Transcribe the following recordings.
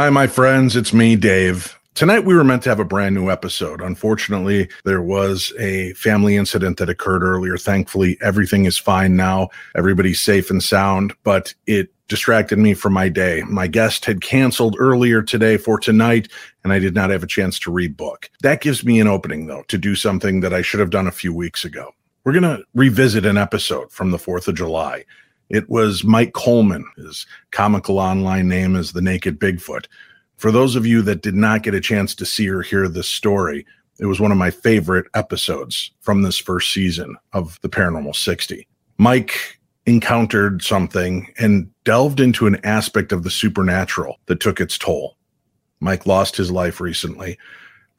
Hi, my friends. It's me, Dave. Tonight, we were meant to have a brand new episode. Unfortunately, there was a family incident that occurred earlier. Thankfully, everything is fine now. Everybody's safe and sound, but it distracted me from my day. My guest had canceled earlier today for tonight, and I did not have a chance to read book. That gives me an opening, though, to do something that I should have done a few weeks ago. We're going to revisit an episode from the 4th of July. It was Mike Coleman. His comical online name is The Naked Bigfoot. For those of you that did not get a chance to see or hear this story, it was one of my favorite episodes from this first season of the Paranormal 60. Mike encountered something and delved into an aspect of the supernatural that took its toll. Mike lost his life recently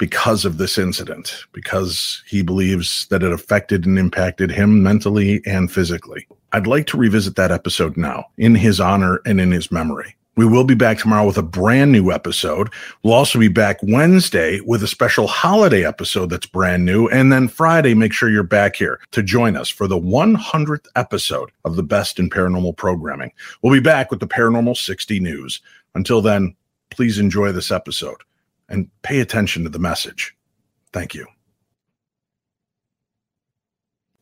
because of this incident, because he believes that it affected and impacted him mentally and physically. I'd like to revisit that episode now in his honor and in his memory. We will be back tomorrow with a brand new episode. We'll also be back Wednesday with a special holiday episode that's brand new. And then Friday, make sure you're back here to join us for the 100th episode of the best in paranormal programming. We'll be back with the Paranormal 60 news. Until then, please enjoy this episode and pay attention to the message. Thank you.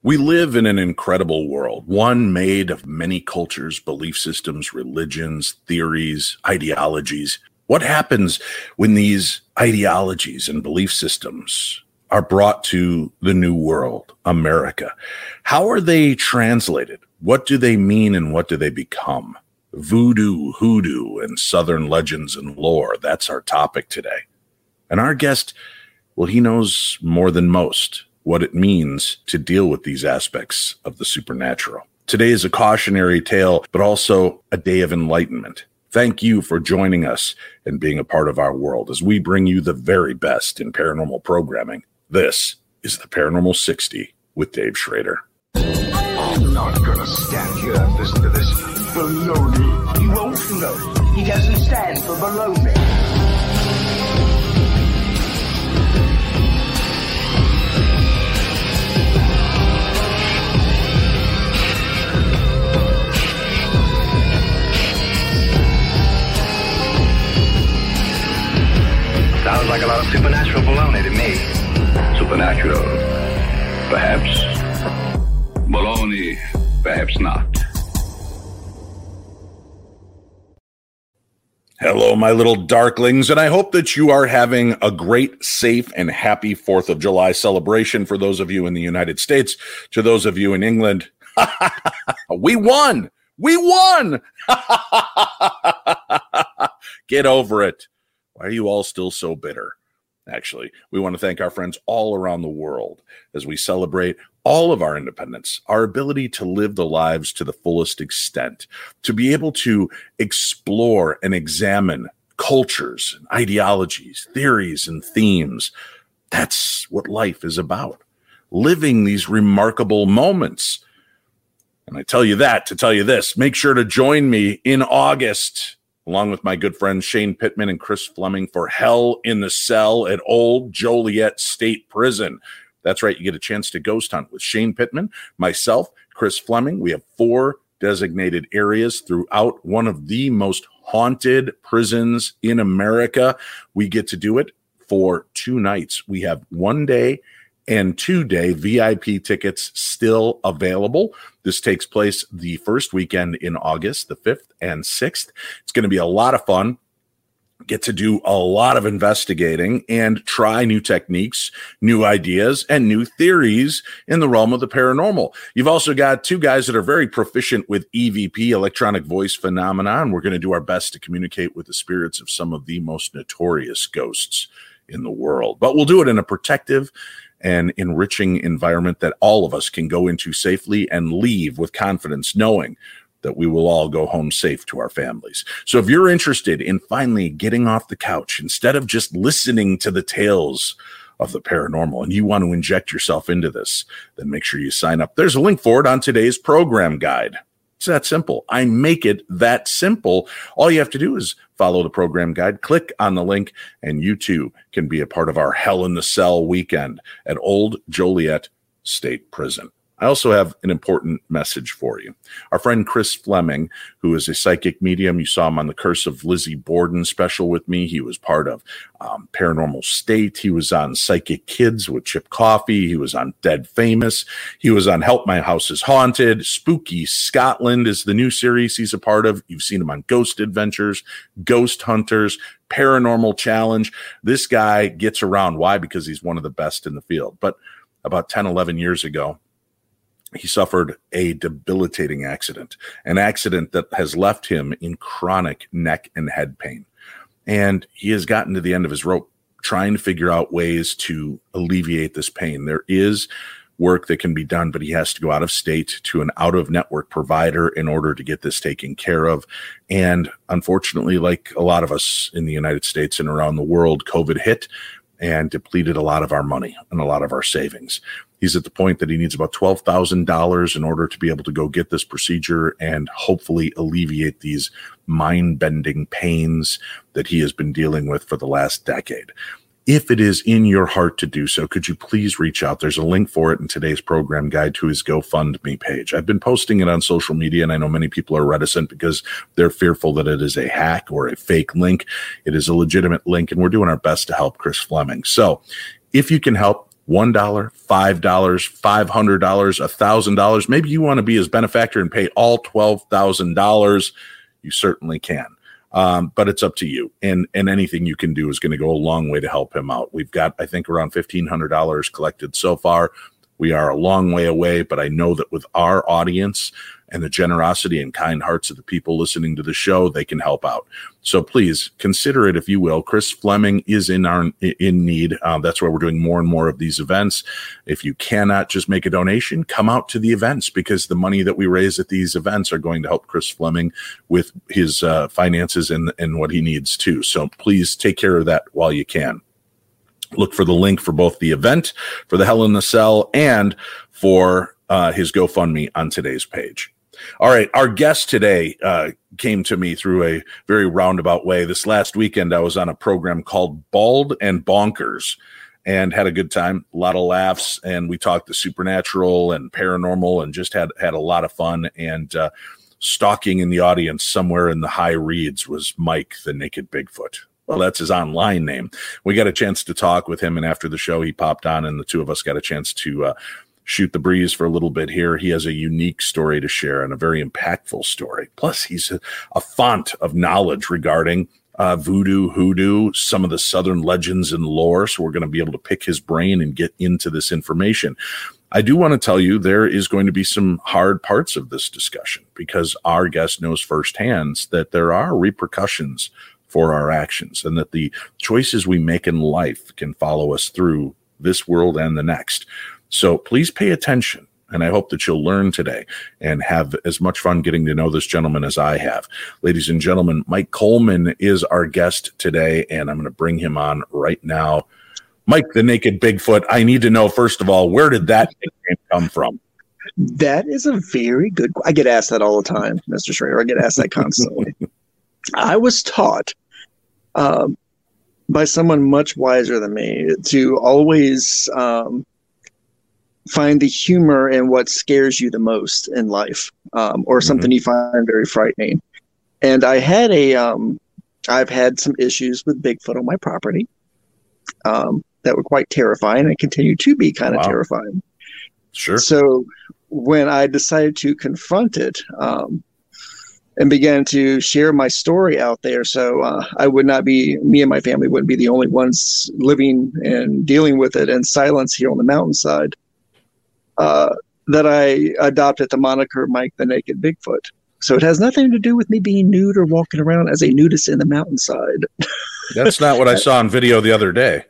We live in an incredible world, one made of many cultures, belief systems, religions, theories, ideologies. What happens when these ideologies and belief systems are brought to the new world, America? How are they translated? What do they mean and what do they become? Voodoo, hoodoo, and Southern legends and lore. That's our topic today. And our guest, well, he knows more than most what it means to deal with these aspects of the supernatural. Today is a cautionary tale, but also a day of enlightenment. Thank you for joining us and being a part of our world as we bring you the very best in paranormal programming. This is the Paranormal 60 with Dave Schrader. I'm not gonna stand here and listen to this baloney. Won't. He doesn't stand for baloney. Sounds like a lot of supernatural baloney to me. Supernatural. Perhaps. Baloney. Perhaps not. Hello, my little darklings, and I hope that you are having a great, safe, and happy 4th of July celebration for those of you in the United States. To those of you in England, we won! We won! Get over it. Why are you all still so bitter? Actually, we want to thank our friends all around the world as we celebrate all of our independence, our ability to live the lives to the fullest extent, to be able to explore and examine cultures, ideologies, theories, and themes. That's what life is about. Living these remarkable moments. And I tell you that to tell you this make sure to join me in August along with my good friends Shane Pittman and Chris Fleming for Hell in the Cell at Old Joliet State Prison. That's right, you get a chance to ghost hunt with Shane Pittman, myself, Chris Fleming. We have four designated areas throughout one of the most haunted prisons in America. We get to do it for two nights. We have one day and two day VIP tickets still available. This takes place the first weekend in August, the 5th and 6th. It's going to be a lot of fun. Get to do a lot of investigating and try new techniques, new ideas, and new theories in the realm of the paranormal. You've also got two guys that are very proficient with EVP, electronic voice phenomena, and we're going to do our best to communicate with the spirits of some of the most notorious ghosts in the world. But we'll do it in a protective and enriching environment that all of us can go into safely and leave with confidence, knowing that we will all go home safe to our families. So if you're interested in finally getting off the couch instead of just listening to the tales of the paranormal and you want to inject yourself into this, then make sure you sign up. There's a link for it on today's program guide. It's that simple. I make it that simple. All you have to do is follow the program guide, click on the link, and you too can be a part of our Hell in the Cell weekend at Old Joliet State Prison. I also have an important message for you. Our friend Chris Fleming, who is a psychic medium, you saw him on the Curse of Lizzie Borden special with me. He was part of um, Paranormal State. He was on Psychic Kids with Chip Coffey. He was on Dead Famous. He was on Help My House is Haunted. Spooky Scotland is the new series he's a part of. You've seen him on Ghost Adventures, Ghost Hunters, Paranormal Challenge. This guy gets around. Why? Because he's one of the best in the field. But about 10, 11 years ago, he suffered a debilitating accident, an accident that has left him in chronic neck and head pain. And he has gotten to the end of his rope trying to figure out ways to alleviate this pain. There is work that can be done, but he has to go out of state to an out of network provider in order to get this taken care of. And unfortunately, like a lot of us in the United States and around the world, COVID hit and depleted a lot of our money and a lot of our savings. He's at the point that he needs about $12,000 in order to be able to go get this procedure and hopefully alleviate these mind bending pains that he has been dealing with for the last decade. If it is in your heart to do so, could you please reach out? There's a link for it in today's program guide to his GoFundMe page. I've been posting it on social media, and I know many people are reticent because they're fearful that it is a hack or a fake link. It is a legitimate link, and we're doing our best to help Chris Fleming. So if you can help, $1, $5, $500, $1,000. Maybe you want to be his benefactor and pay all $12,000. You certainly can. Um, but it's up to you. And and anything you can do is going to go a long way to help him out. We've got, I think, around $1,500 collected so far. We are a long way away, but I know that with our audience and the generosity and kind hearts of the people listening to the show, they can help out. So please consider it if you will. Chris Fleming is in our in need. Uh, that's why we're doing more and more of these events. If you cannot just make a donation, come out to the events because the money that we raise at these events are going to help Chris Fleming with his uh, finances and and what he needs too. So please take care of that while you can look for the link for both the event, for the Hell in the Cell, and for uh, his GoFundMe on today's page. All right, our guest today uh, came to me through a very roundabout way. This last weekend, I was on a program called Bald and Bonkers and had a good time, a lot of laughs, and we talked the supernatural and paranormal, and just had had a lot of fun. And uh, stalking in the audience somewhere in the high reeds was Mike, the Naked Bigfoot. Well, that's his online name. We got a chance to talk with him, and after the show, he popped on, and the two of us got a chance to uh, shoot the breeze for a little bit here. He has a unique story to share and a very impactful story. Plus, he's a, a font of knowledge regarding uh, voodoo, hoodoo, some of the Southern legends and lore. So we're going to be able to pick his brain and get into this information. I do want to tell you there is going to be some hard parts of this discussion because our guest knows firsthand that there are repercussions for our actions and that the choices we make in life can follow us through this world and the next. So please pay attention. And I hope that you'll learn today and have as much fun getting to know this gentleman as I have. Ladies and gentlemen, Mike Coleman is our guest today, and I'm going to bring him on right now. Mike, the Naked Bigfoot, I need to know, first of all, where did that nickname come from? That is a very good. I get asked that all the time, Mr. Schrader. I get asked that constantly. I was taught um, by someone much wiser than me to always um, find the humor in what scares you the most in life um, or something mm-hmm. you find very frightening. And I had a, um, I've had some issues with Bigfoot on my property um, that were quite terrifying and continue to be kind of wow. terrifying. Sure. So when I decided to confront it, um, and began to share my story out there. So uh, I would not be, me and my family wouldn't be the only ones living and dealing with it in silence here on the mountainside. Uh, that I adopted the moniker Mike the Naked Bigfoot. So it has nothing to do with me being nude or walking around as a nudist in the mountainside. That's not what I saw on video the other day.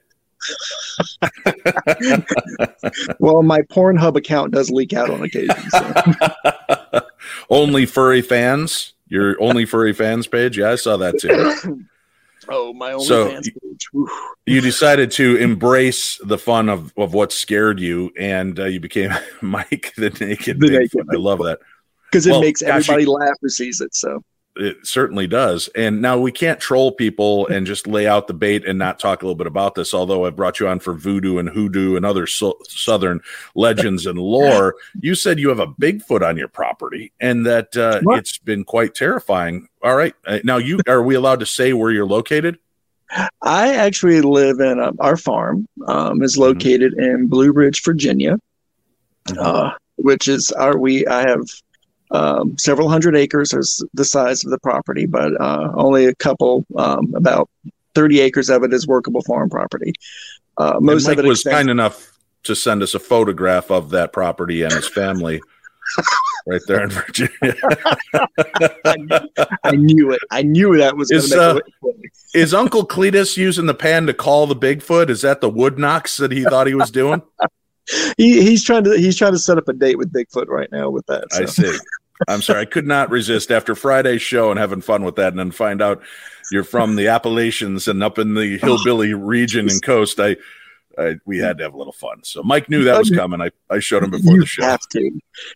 well, my Pornhub account does leak out on occasion. So. Only furry fans. Your only furry fans page? Yeah, I saw that too. oh, my only so fans page. you decided to embrace the fun of, of what scared you, and uh, you became Mike the Naked. The naked I love that because it well, makshe, everybody laugh who sees it. So it certainly does. And now we can't troll people and just lay out the bait and not talk a little bit about this. Although I brought you on for voodoo and hoodoo and other so- southern legends and lore, you said you have a Bigfoot on your property and that uh, it's been quite terrifying. All right, uh, now you are we allowed to say where you're located? I actually live in uh, our farm um, is located mm-hmm. in Blue Ridge, Virginia, mm-hmm. uh, which is our we I have um, several hundred acres is the size of the property, but uh, only a couple, um, about 30 acres of it is workable farm property. Uh, most of it was extends- kind enough to send us a photograph of that property and his family. right there in Virginia. I, knew, I, knew it. I knew that was is, uh, is Uncle Cletus using the pan to call the Bigfoot? Is that the wood knocks that he thought he was doing? he, he's trying to he's trying to set up a date with Bigfoot right now with that. So. I see. I'm sorry, I could not resist after Friday's show and having fun with that, and then find out you're from the Appalachians and up in the hillbilly region and coast. I, I, we had to have a little fun. So Mike knew that was coming. I, I showed him before you the show. You have to,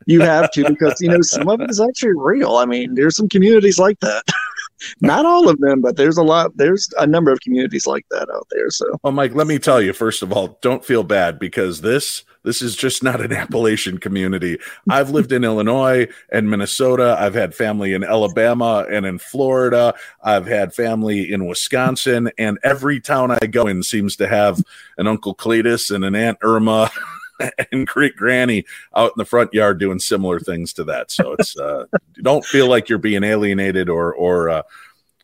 you have to, because you know some of it is actually real. I mean, there's some communities like that. Not all of them, but there's a lot. There's a number of communities like that out there. So, well, Mike, let me tell you. First of all, don't feel bad because this this is just not an Appalachian community. I've lived in Illinois and Minnesota. I've had family in Alabama and in Florida. I've had family in Wisconsin, and every town I go in seems to have an Uncle Cletus and an Aunt Irma. and Great Granny out in the front yard doing similar things to that. So it's uh, don't feel like you're being alienated or or uh,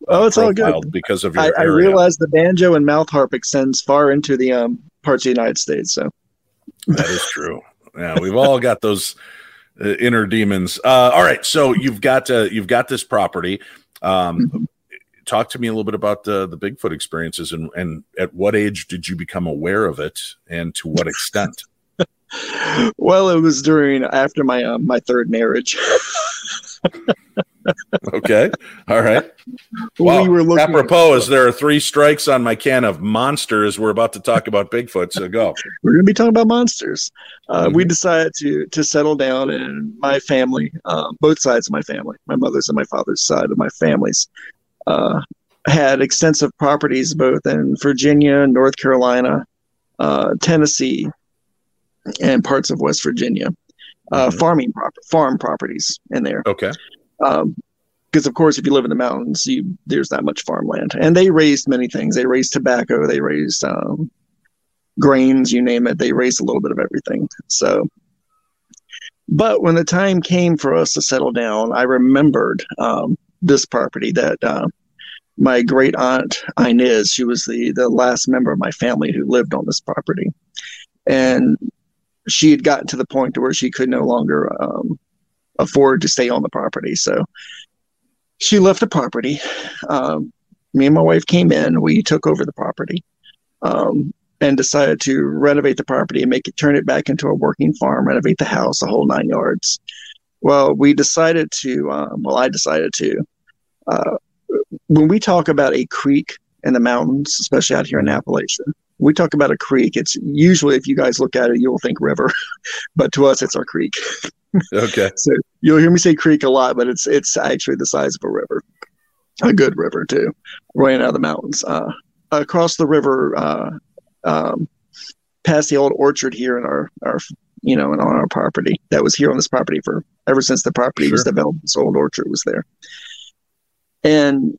oh, it's all good because of your. I, I realize the banjo and mouth harp extends far into the um, parts of the United States. So that is true. Yeah, we've all got those uh, inner demons. Uh, all right, so you've got uh, you've got this property. Um, mm-hmm. Talk to me a little bit about the the Bigfoot experiences and and at what age did you become aware of it, and to what extent? Well, it was during after my uh, my third marriage. okay. All right. Well, we were looking apropos, is there are three strikes on my can of monsters? We're about to talk about Bigfoot, so go. We're going to be talking about monsters. Uh, mm-hmm. We decided to to settle down, and my family, uh, both sides of my family, my mother's and my father's side of my families, uh, had extensive properties both in Virginia, North Carolina, uh, Tennessee, and parts of West Virginia. Uh, mm-hmm. farming prop- farm properties in there. Okay because um, of course if you live in the mountains you there's not much farmland and they raised many things they raised tobacco they raised um, grains you name it they raised a little bit of everything so but when the time came for us to settle down i remembered um, this property that uh, my great aunt inez she was the the last member of my family who lived on this property and she had gotten to the point to where she could no longer um, afford to stay on the property. So she left the property. Um, me and my wife came in. We took over the property um, and decided to renovate the property and make it turn it back into a working farm, renovate the house, the whole nine yards. Well, we decided to. Um, well, I decided to. Uh, when we talk about a creek in the mountains, especially out here in Appalachia, we talk about a creek. It's usually, if you guys look at it, you'll think river, but to us, it's our creek. Okay. so you'll hear me say creek a lot, but it's it's actually the size of a river, a good river too, running out of the mountains. Uh, across the river, uh, um, past the old orchard here in our our you know and on our property that was here on this property for ever since the property sure. was developed. This old orchard was there, and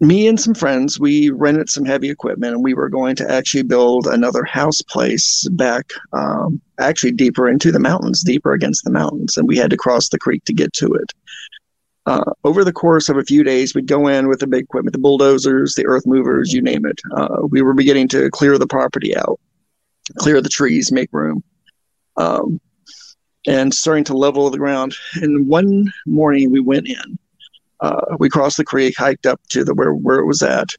me and some friends, we rented some heavy equipment and we were going to actually build another house place back, um, actually deeper into the mountains, deeper against the mountains. And we had to cross the creek to get to it. Uh, over the course of a few days, we'd go in with the big equipment, the bulldozers, the earth movers, you name it. Uh, we were beginning to clear the property out, clear the trees, make room. Um, and starting to level the ground. And one morning we went in uh, we crossed the creek, hiked up to the where where it was at,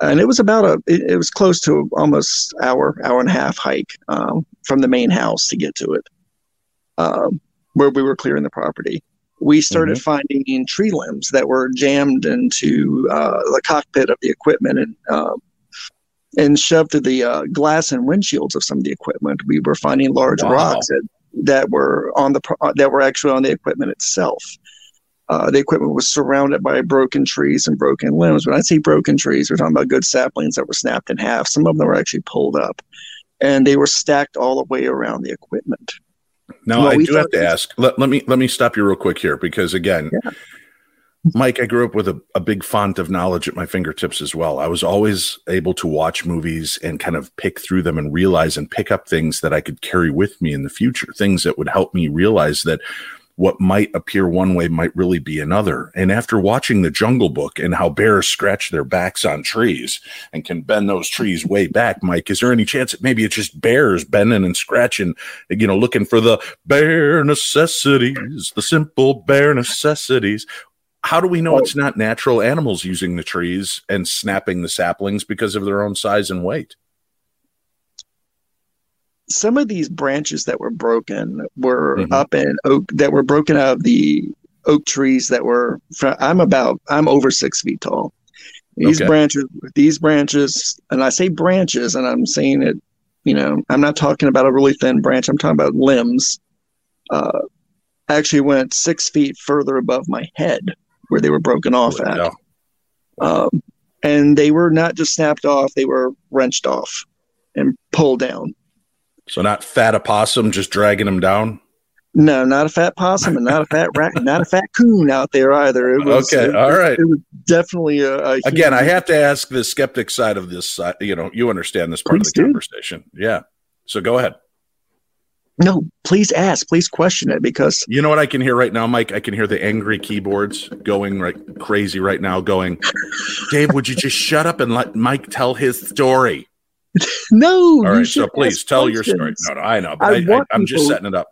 and it was about a it, it was close to almost hour hour and a half hike um, from the main house to get to it, um, where we were clearing the property. We started mm-hmm. finding tree limbs that were jammed into uh, the cockpit of the equipment and um, and shoved to the uh, glass and windshields of some of the equipment. We were finding large wow. rocks that, that were on the that were actually on the equipment itself. Uh, the equipment was surrounded by broken trees and broken limbs. When I say broken trees, we're talking about good saplings that were snapped in half. Some of them were actually pulled up, and they were stacked all the way around the equipment. Now Well, I do have to ask. Let, let me let me stop you real quick here because again, Yeah. Mike, I grew up with a, a big font of knowledge at my fingertips as well. I was always able to watch movies and kind of pick through them and realize and pick up things that I could carry with me in the future, things that would help me realize that what might appear one way might really be another. And after watching the Jungle Book and how bears scratch their backs on trees and can bend those trees way back, Mike, is there any chance that maybe it's just bears bending and scratching, you know, looking for the bare necessities, the simple bare necessities? How do we know it's not natural animals using the trees and snapping the saplings because of their own size and weight? Some of these branches that were broken were Mhm. up in oak that were broken out of the oak trees that were fr- i'm about i'm over six feet tall these Okay. branches these branches and i say branches and i'm saying it you know i'm not talking about a really thin branch i'm talking about limbs uh actually went six feet further above my head where they were broken off at No. um, and they were not just snapped off they were wrenched off and pulled down So not fat opossum just dragging them down. No, not a fat possum and not a fat rat, not a fat coon out there either. It was, Okay, it, all right. It was definitely a, a Again, I have to ask the skeptic side of this. side. You know, you understand this part Please of the do. conversation. Yeah. So go ahead. no. Please ask. Please question it because You know what I can hear right now, Mike? I can hear the angry keyboards going right crazy right now. Going, Dave, would you just shut up and let Mike tell his story? no. All right. you so please tell your story. No, no, I know, but I I, I, I'm just setting it up.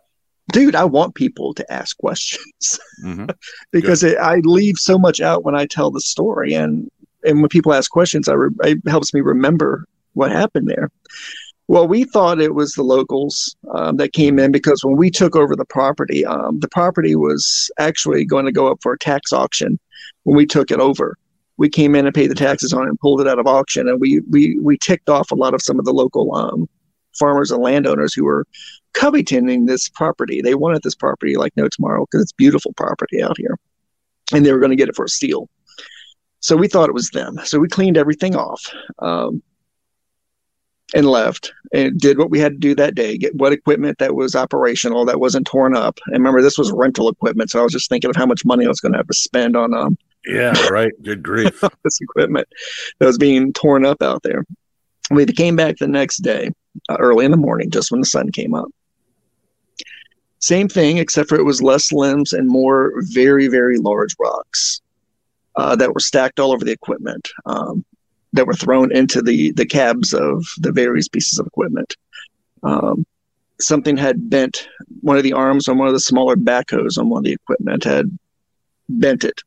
dude. I want people to ask questions hmm because it, I leave so much out when I tell the story, and and when people ask questions, I re- it helps me remember what happened there. Well, we thought it was the locals um, that came in because when we took over the property, um, the property was actually going to go up for a tax auction when we took it over. We came in and paid the taxes on it and pulled it out of auction, and we we we ticked off a lot of some of the local um, farmers and landowners who were coveting this property. They wanted this property like no tomorrow because it's beautiful property out here, and they were going to get it for a steal. So we thought it was them. So we cleaned everything off. Um, and left and did what we had to do that day get what equipment that was operational that wasn't torn up and remember this was rental equipment so i was just thinking of how much money i was going to have to spend on um, Yeah, right. Good grief. this equipment that was being torn up out there we came back the next day uh, early in the morning just when the sun came up same thing except for it was less limbs and more very very large rocks uh, that were stacked all over the equipment um, that were thrown into the the cabs of the various pieces of equipment. Um, something had bent one of the arms on one of the smaller backhoes on one of the equipment had bent it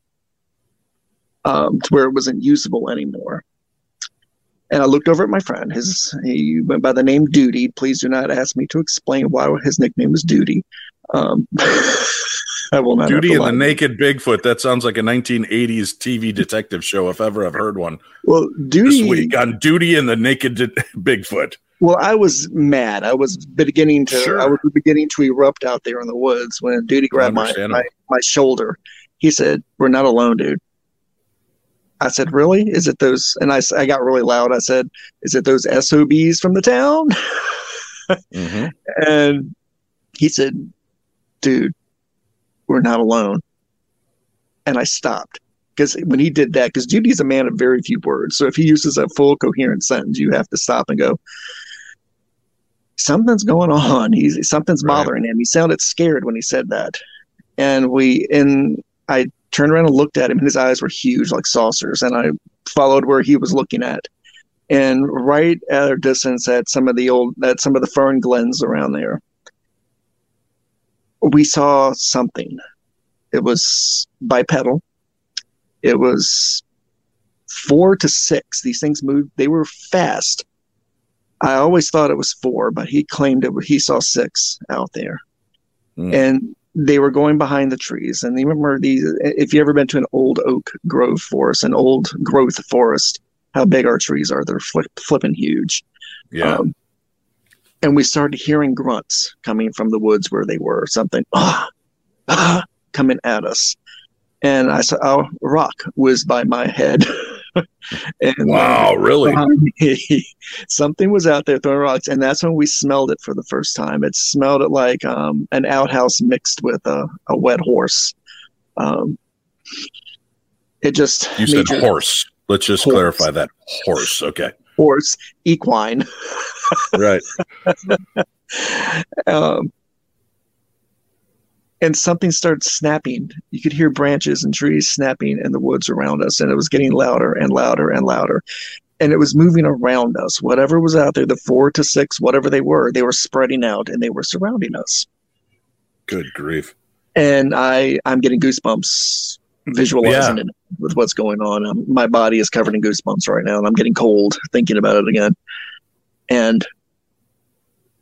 um, to where it wasn't usable anymore. And I looked over at my friend. His he went by the name Duty. Please do not ask me to explain why his nickname was Duty. Um, I will not. Duty and the. Naked Bigfoot. That sounds like a 1980s TV detective show, if ever I've heard one. Well, This Duty. week on Duty and the Naked Di- Bigfoot. Well, I was mad. I was beginning to. Sure. I was beginning to erupt out there in the woods when Duty grabbed my, my my shoulder. He said, "We're not alone, dude." I said, "Really? Is it those?" And I, I got really loud. I said, "Is it those SOBs from the town?" Mhm. and he said, "Dude, we're not alone." And I stopped because when he did that, because Duty's a man of very few words, so if he uses a full coherent sentence, you have to stop and go. Something's going on. He's something's Right. bothering him. He sounded scared when he said that, and we and I turned around and looked at him, and his eyes were huge like saucers, and I followed where he was looking at, and right at a distance at some of the old at some of the fern glens around there, we saw something. It was bipedal. It was four to six. These things moved. They were fast. I always thought it was four, but he claimed it. He saw six out there, Hmm. and they were going behind the trees. And you remember these? If you ever been to an old oak grove forest, an old growth forest, how big our trees are? They're flip, flipping huge. Yeah. Um, and we started hearing grunts coming from the woods where they were, something ah, ah, coming at us. and I saw a rock whiz by my head. and Wow, really? something was out there throwing rocks, and that's when we smelled it for the first time. It smelled it like um, an outhouse mixed with a, a wet horse. Um, it just You said horse. Let's just Horse. clarify that horse. Okay. horse equine. Right. um, and something started snapping. You could hear branches and trees snapping in the woods around us, and it was getting louder and louder and louder. And it was moving around us. Whatever was out there, the four to six, whatever they were, they were spreading out and they were surrounding us. Good grief. And I, I'm getting goosebumps visualizing it with what's going on. Um, my body is covered in goosebumps right now, and I'm getting cold thinking about it again. And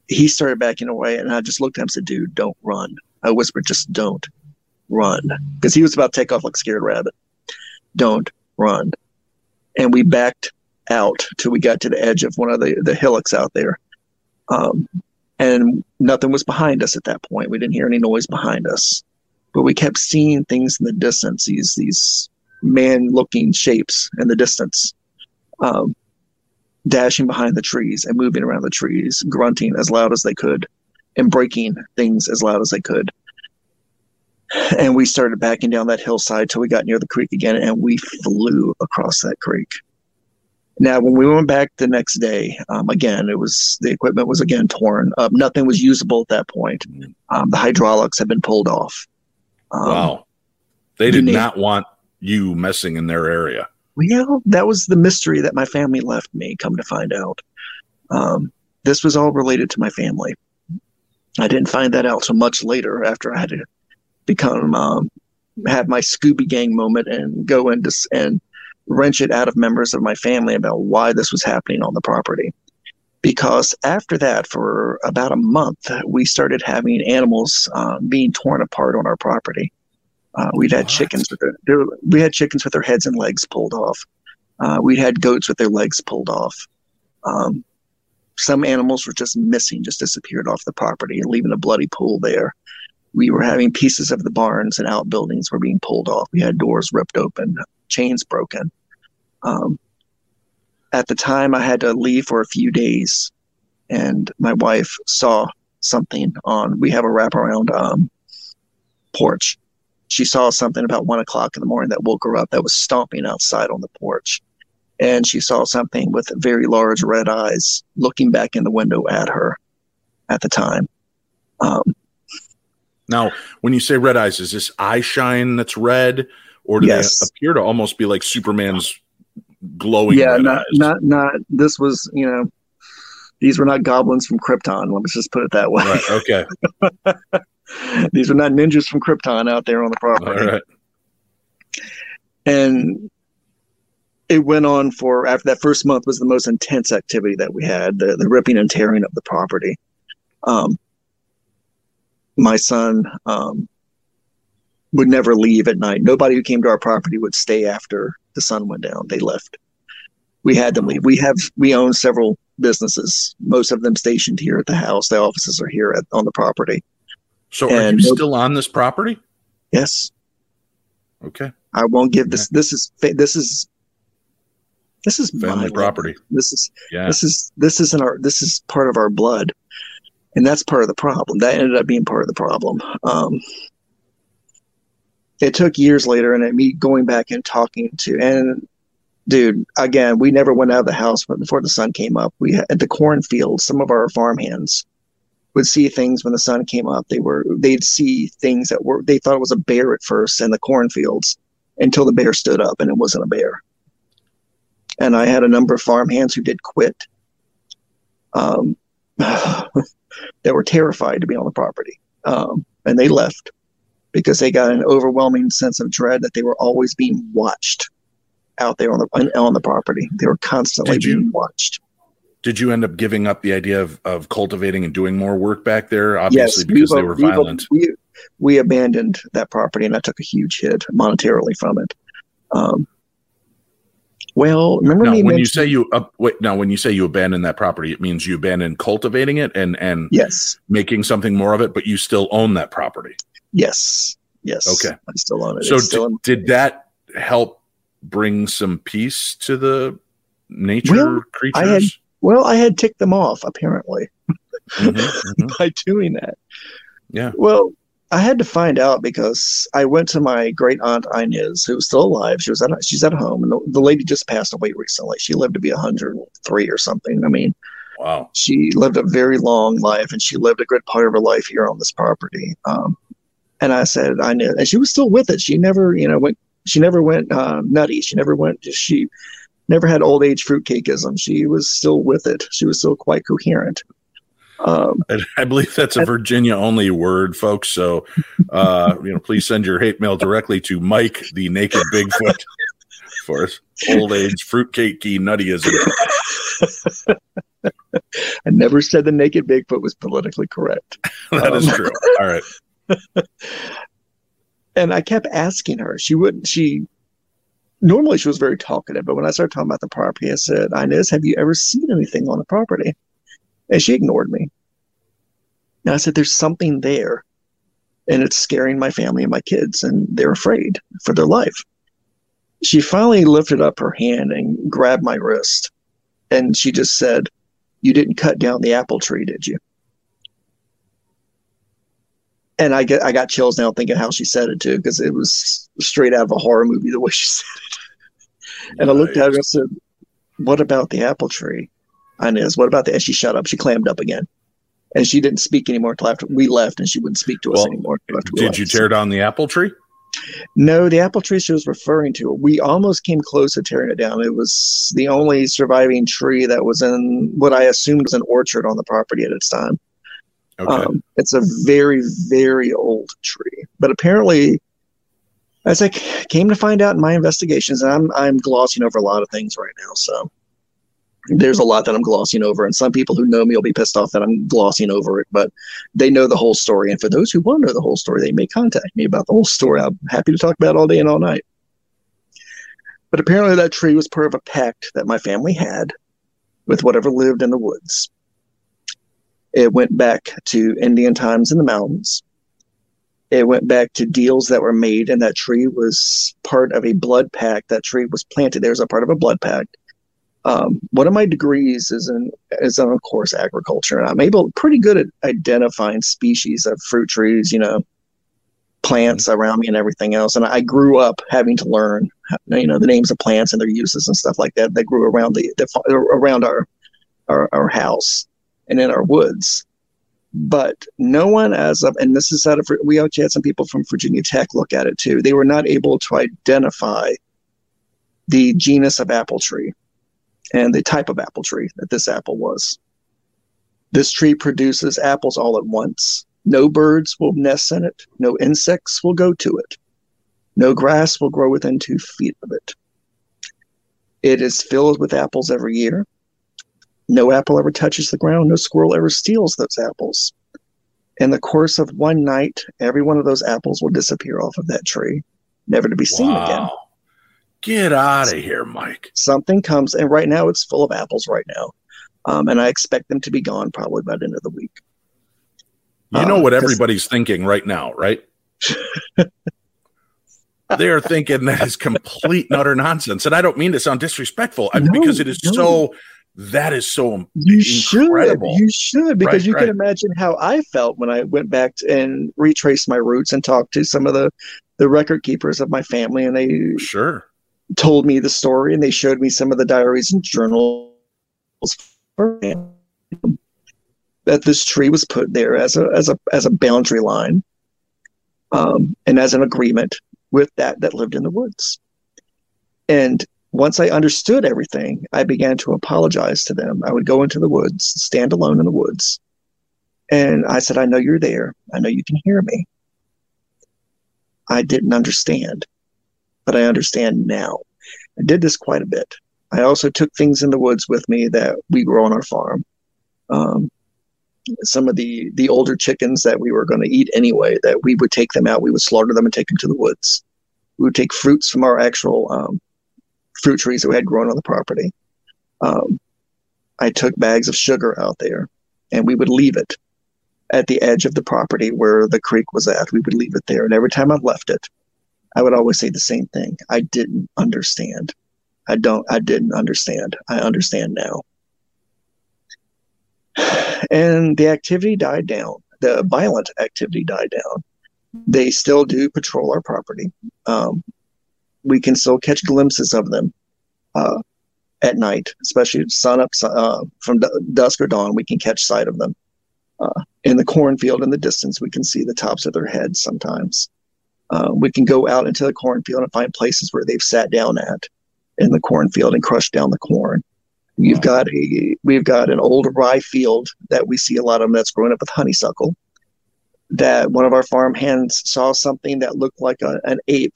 he started backing away, and I just looked at him and said, Dude, don't run. I whispered, Just don't run. Because he was about to take off like a scared rabbit. Don't run. And we backed out till we got to the edge of one of the, the hillocks out there. Um, and nothing was behind us at that point. We didn't hear any noise behind us. But we kept seeing things in the distance, these, these man looking shapes in the distance. Um, dashing behind the trees and moving around the trees, grunting as loud as they could and breaking things as loud as I could. And we started backing down that hillside till we got near the creek again and we flew across that creek. Now, when we went back the next day, um, again, it was the equipment was again torn up. Nothing was usable at that point. Um, the hydraulics had been pulled off. Um, wow. They did name- not want you messing in their area. Well, that was the mystery that my family left me, come to find out. Um, this was all related to my family. I didn't find that out so much later after I had to become, um, have my Scooby Gang moment and go into and wrench it out of members of my family about why this was happening on the property. Because after that, for about a month, we started having animals uh, being torn apart on our property. Uh, we'd had What? chickens with their, their we had chickens with their heads and legs pulled off. Uh, we had goats with their legs pulled off. Um, some animals were just missing, just disappeared off the property and leaving a bloody pool there. We were having pieces of the barns and outbuildings were being pulled off. We had doors ripped open, chains broken. Um, at the time, I had to leave for a few days, and my wife saw something on. We have a wraparound um, porch. She saw something about one o'clock in the morning that woke her up. That was stomping outside on the porch, and she saw something with very large red eyes looking back in the window at her. At the time, um, Now, when you say red eyes, is this eye shine that's red, or do Yes. they appear to almost be like Superman's glowing yeah, not eyes? not not. This was you know, these were not goblins from Krypton. Let's just put it that way. Right. Okay. these were not ninjas from Krypton out there on the property. right. and it went on for after that first month was the most intense activity that we had the, the ripping and tearing of the property. Um, my son um, would never leave at night. Nobody who came to our property would stay after the sun went down. They left. We had them leave. We have we own several businesses. Most of them stationed here at the house. The offices are here at, on the property. So, are And you still on this property? yes. Okay. i won't give this this is this is this is my Family property. this is Yeah. this is this isn't our this is part of our blood. And that's part of the problem. That ended up being part of the problem. Um, it took years later and me going back and talking to and dude again we never went out of the house but before the sun came up we had at the cornfield some of our farm hands would see things when the sun came up. They were they'd see things that were they thought it was a bear at first in the cornfields until the bear stood up and it wasn't a bear and I had a number of farm hands who did quit. Um, that were terrified to be on the property, um, and they left because they got an overwhelming sense of dread that they were always being watched out there on the on the property. They were constantly Did you- being watched. Did you end up giving up the idea of, of cultivating and doing more work back there? Obviously, yes, because we've- they were we've- violent. We, we abandoned that property, and I took a huge hit monetarily from it. Um, well, remember Now, me when you say you up, wait, now when you say you abandon that property, it means you abandon cultivating it and and yes, making something more of it, but you still own that property. yes, Yes. Okay. I still own it. So in- did, that help bring some peace to the nature Well, creatures? I had- well, I had ticked them off apparently Mhm, mhm. by doing that. Yeah. Well, I had to find out because I went to my great aunt Inez, who was still alive. She was at she's at home, and the, the lady just passed away recently. She lived to be 103 or something. I mean, Wow. she lived a very long life, and she lived a good part of her life here on this property. Um, and I said, I knew, and she was still with it. She never, you know, went. She never went uh, nutty. She never went. She never had old age fruitcakeism. She was still with it. She was still quite coherent. Um, I, I believe that's a Virginia only word, folks. So, uh, you know, please send your hate mail directly to Mike, the naked Bigfoot, for his old age fruitcakey nuttyism. I never said the naked Bigfoot was politically correct. That is Um, true. All right. and I kept asking her. She wouldn't. She normally she was very talkative, but when I started talking about the property, I said, "Inez, have you ever seen anything on the property?" And she ignored me. And I said, "There's something there, and it's scaring my family and my kids, and they're afraid for their life." She finally lifted up her hand and grabbed my wrist, and she just said, "You didn't cut down the apple tree, did you?" and I get I got chills now thinking how she said it too because it was straight out of a horror movie the way she said it. And I looked at her and said, "What about the apple tree?" Inez, what about that? And she shut up. She clammed up again, and she didn't speak anymore until after we left, and she wouldn't speak to us Well, anymore. till after we Did left. you tear down the apple tree? No, the apple tree she was referring to. We almost came close to tearing it down. It was the only surviving tree that was in what I assumed was an orchard on the property at its time. Okay. Um, it's a very, very old tree. But apparently, as I came to find out in my investigations, and I'm I'm glossing over a lot of things right now, so there's a lot that I'm glossing over, and some people who know me will be pissed off that I'm glossing over it, but they know the whole story. And for those who want to know the whole story, they may contact me about the whole story. I'm happy to talk about it all day and all night. But apparently, that tree was part of a pact that my family had with whatever lived in the woods. It went back to Indian times in the mountains. It went back to deals that were made, and that tree was part of a blood pact. That tree was planted there as a part of a blood pact. Um, one of my degrees is in is on, of course, agriculture, and I'm able pretty good at identifying species of fruit trees, you know, plants around me and everything else. And I grew up having to learn, you know, the names of plants and their uses and stuff like that. That grew around the, the around our, our our house and in our woods. But no one, as of, and this is out of, we actually had some people from Virginia Tech look at it too. They were not able to identify the genus of apple tree and the type of apple tree that this apple was. This tree produces apples all at once. No birds will nest in it. No insects will go to it. No grass will grow within two feet of it. It is filled with apples every year. No apple ever touches the ground. No squirrel ever steals those apples. In the course of one night, every one of those apples will disappear off of that tree, never to be seen again. Get out of here, Mike. Something comes, and right now it's full of apples right now. Um, and I expect them to be gone probably by the end of the week. You know Uh, what everybody's thinking right now, right? they are thinking that is complete and utter nonsense. And I don't mean to sound disrespectful I- No, because it is no. so, that is so You should. You should, because Right, you right. can imagine how I felt when I went back to, and retraced my roots and talked to some of the, the record keepers of my family, and they Sure. Told me the story and they showed me some of the diaries and journals that this tree was put there as a as a as a boundary line um, and as an agreement with that that lived in the woods. And once i understood everything i began to apologize to them. I would go into the woods stand alone in the woods and i said i know you're there. I know you can hear me. I didn't understand but I understand now. I did this quite a bit. I also took things in the woods with me that we grow on our farm. Um, some of the the older chickens that we were going to eat anyway, that we would take them out, we would slaughter them and take them to the woods. We would take fruits from our actual um, fruit trees that we had grown on the property. Um, I took bags of sugar out there, and we would leave it at the edge of the property where the creek was at. We would leave it there. And every time I left it, I would always say the same thing. I didn't understand. I don't, I didn't understand. I understand now. And the activity died down. The violent activity died down. They still do patrol our property. Um, we can still catch glimpses of them uh, at night, especially sun up uh, from dusk or dawn. We can catch sight of them. Uh, in the cornfield in the distance, we can see the tops of their heads sometimes. Uh, we can go out into the cornfield and find places where they've sat down at in the cornfield and crushed down the corn. We've got a we've got an old rye field that we see a lot of them that's growing up with honeysuckle. That one of our farm hands saw something that looked like a, an ape.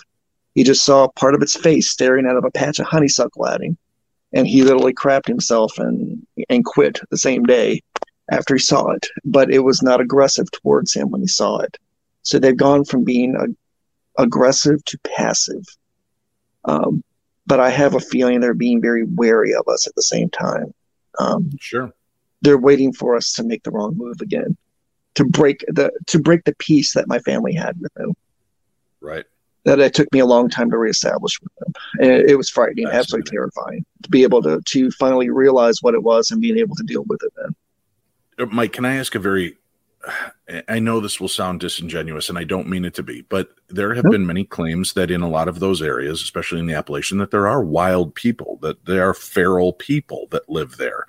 He just saw part of its face staring out of a patch of honeysuckle at him, and he literally crapped himself and and quit the same day after he saw it. But it was not aggressive towards him when he saw it. So they've gone from being a, aggressive to passive. Um, but I have a feeling they're being very wary of us at the same time. Um, Sure. they're waiting for us to make the wrong move again, to break the to break the peace that my family had with them. Right. That it took me a long time to reestablish with them. And it, it was frightening, absolutely terrifying to be able to to finally realize what it was and being able to deal with it. Then Uh, Mike, can I ask a very I know this will sound disingenuous and I don't mean it to be, but there have been many claims that in a lot of those areas, especially in the Appalachian, that there are wild people, that there are feral people that live there.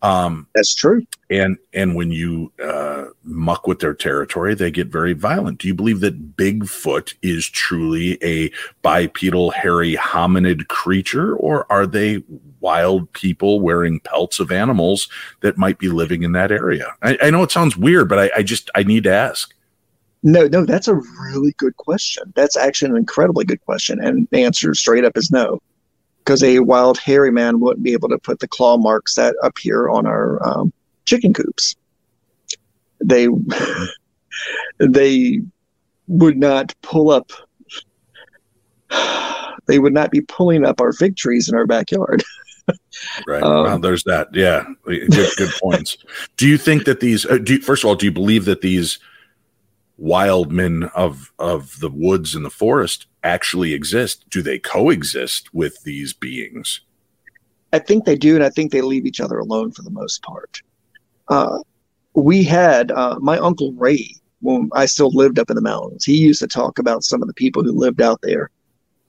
Um, that's true. and and when you uh, muck with their territory, they get very violent. Do you believe that Bigfoot is truly a bipedal, hairy hominid creature, or are they wild people wearing pelts of animals that might be living in that area? I, I know it sounds weird, but I, I just I need to ask. No, no, that's a really good question. That's actually an incredibly good question, and the answer straight up is no, because a wild hairy man wouldn't be able to put the claw marks that appear on our um, chicken coops. They they would not pull up. They would not be pulling up our fig trees in our backyard. Right. Um, well, there's that. Yeah. Good, good points. Do you think that these, uh, do you, first of all, do you believe that these wild men of, of the woods and the forest actually exist? Do they coexist with these beings? I think they do, and I think they leave each other alone for the most part. Uh, we had uh, my uncle Ray when I still lived up in the mountains. He used to talk about some of the people who lived out there,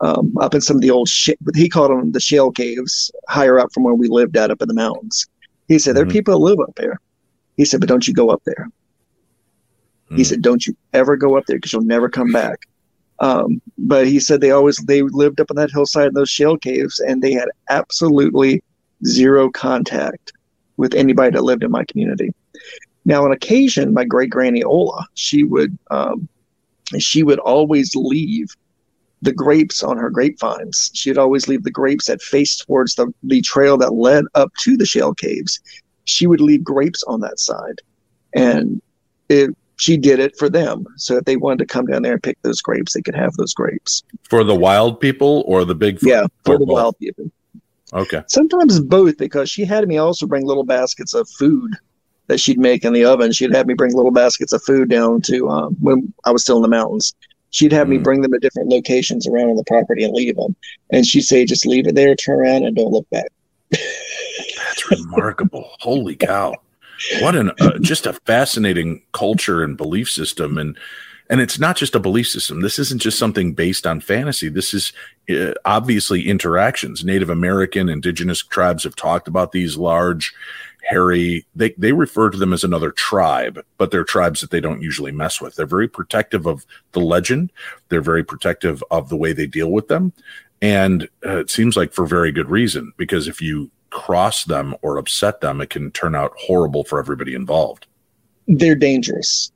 um, up in some of the old shit. He called them the shell caves, higher up from where we lived at up in the mountains. He said there are Mhm. people that live up there. He said, but don't you go up there. He Mm. said, don't you ever go up there because you'll never come back. Um, but he said they always they lived up on that hillside in those shale caves, and they had absolutely zero contact with anybody that lived in my community. Now, on occasion, my great granny Ola, she would um, she would always leave the grapes on her grapevines. She'd always leave the grapes that faced towards the, the trail that led up to the shale caves. She would leave grapes on that side. And it, she did it for them. So if they wanted to come down there and pick those grapes, they could have those grapes. For the wild people or the big? Yeah, for the both? wild people. Okay. Sometimes both, because she had me also bring little baskets of food that she'd make in the oven. She'd have me bring little baskets of food down to um, when I was still in the mountains. She'd have me Mm. bring them to different locations around on the property and leave them. And she'd say, just leave it there, turn around, and don't look back. That's remarkable. Holy cow. What an uh, just a fascinating culture and belief system and and it's not just a belief system. This isn't just something based on fantasy. This is uh, obviously interactions. Native American, indigenous tribes have talked about these large, hairy. They they refer to them as another tribe, but they're tribes that they don't usually mess with. They're very protective of the legend. They're very protective of the way they deal with them, and uh, it seems like for very good reason. Because if you cross them or upset them, it can turn out horrible for everybody involved. They're dangerous.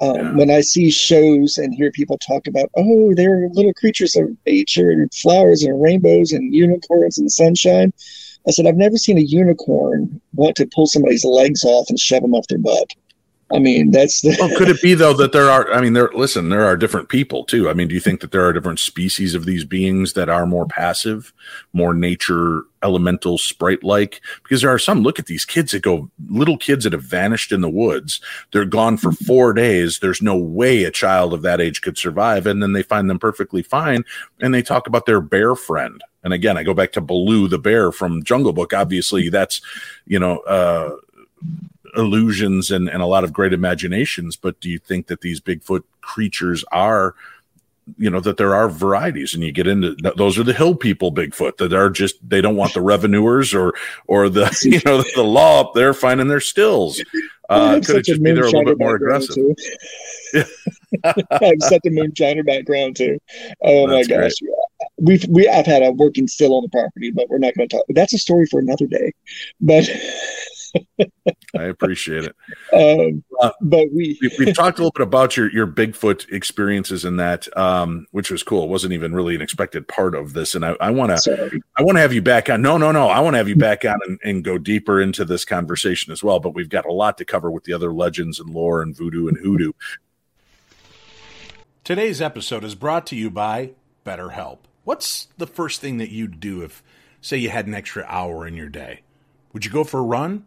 Um, Yeah. When I see shows and hear people talk about, oh, they're little creatures of nature and flowers and rainbows and unicorns and sunshine, I said, I've never seen a unicorn want to pull somebody's legs off and shove them off their butt. I mean, that's the. Well, could it be though that there are? I mean, there. Listen, there are different people too. I mean, do you think that there are different species of these beings that are more passive, more nature elemental sprite like? Because there are some. Look at these kids that go, little kids that have vanished in the woods. They're gone for four days. There's no way a child of that age could survive, and then they find them perfectly fine, and they talk about their bear friend. And again, I go back to Baloo the bear from Jungle Book. Obviously, that's you know. uh illusions and, and a lot of great imaginations, but do you think that these Bigfoot creatures are, you know, that there are varieties and you get into those are the hill people Bigfoot that are just, they don't want the revenuers or, or the, you know, the law up there finding their stills. Uh, could it just be they're a little bit more aggressive? I have such a moonshiner background too. Oh That's my gosh. Great. We've we I've had a working still on the property, but we're not going to talk. That's a story for another day. But I appreciate it. Um, uh, but we we have talked a little bit about your your Bigfoot experiences in that, um, which was cool. It wasn't even really an expected part of this, and I want to I want to have you back on. No, no, no. I want to have you back on and, and go deeper into this conversation as well. But we've got a lot to cover with the other legends and lore and voodoo and hoodoo. Today's episode is brought to you by BetterHelp. What's the first thing that you'd do if, say, you had an extra hour in your day? Would you go for a run?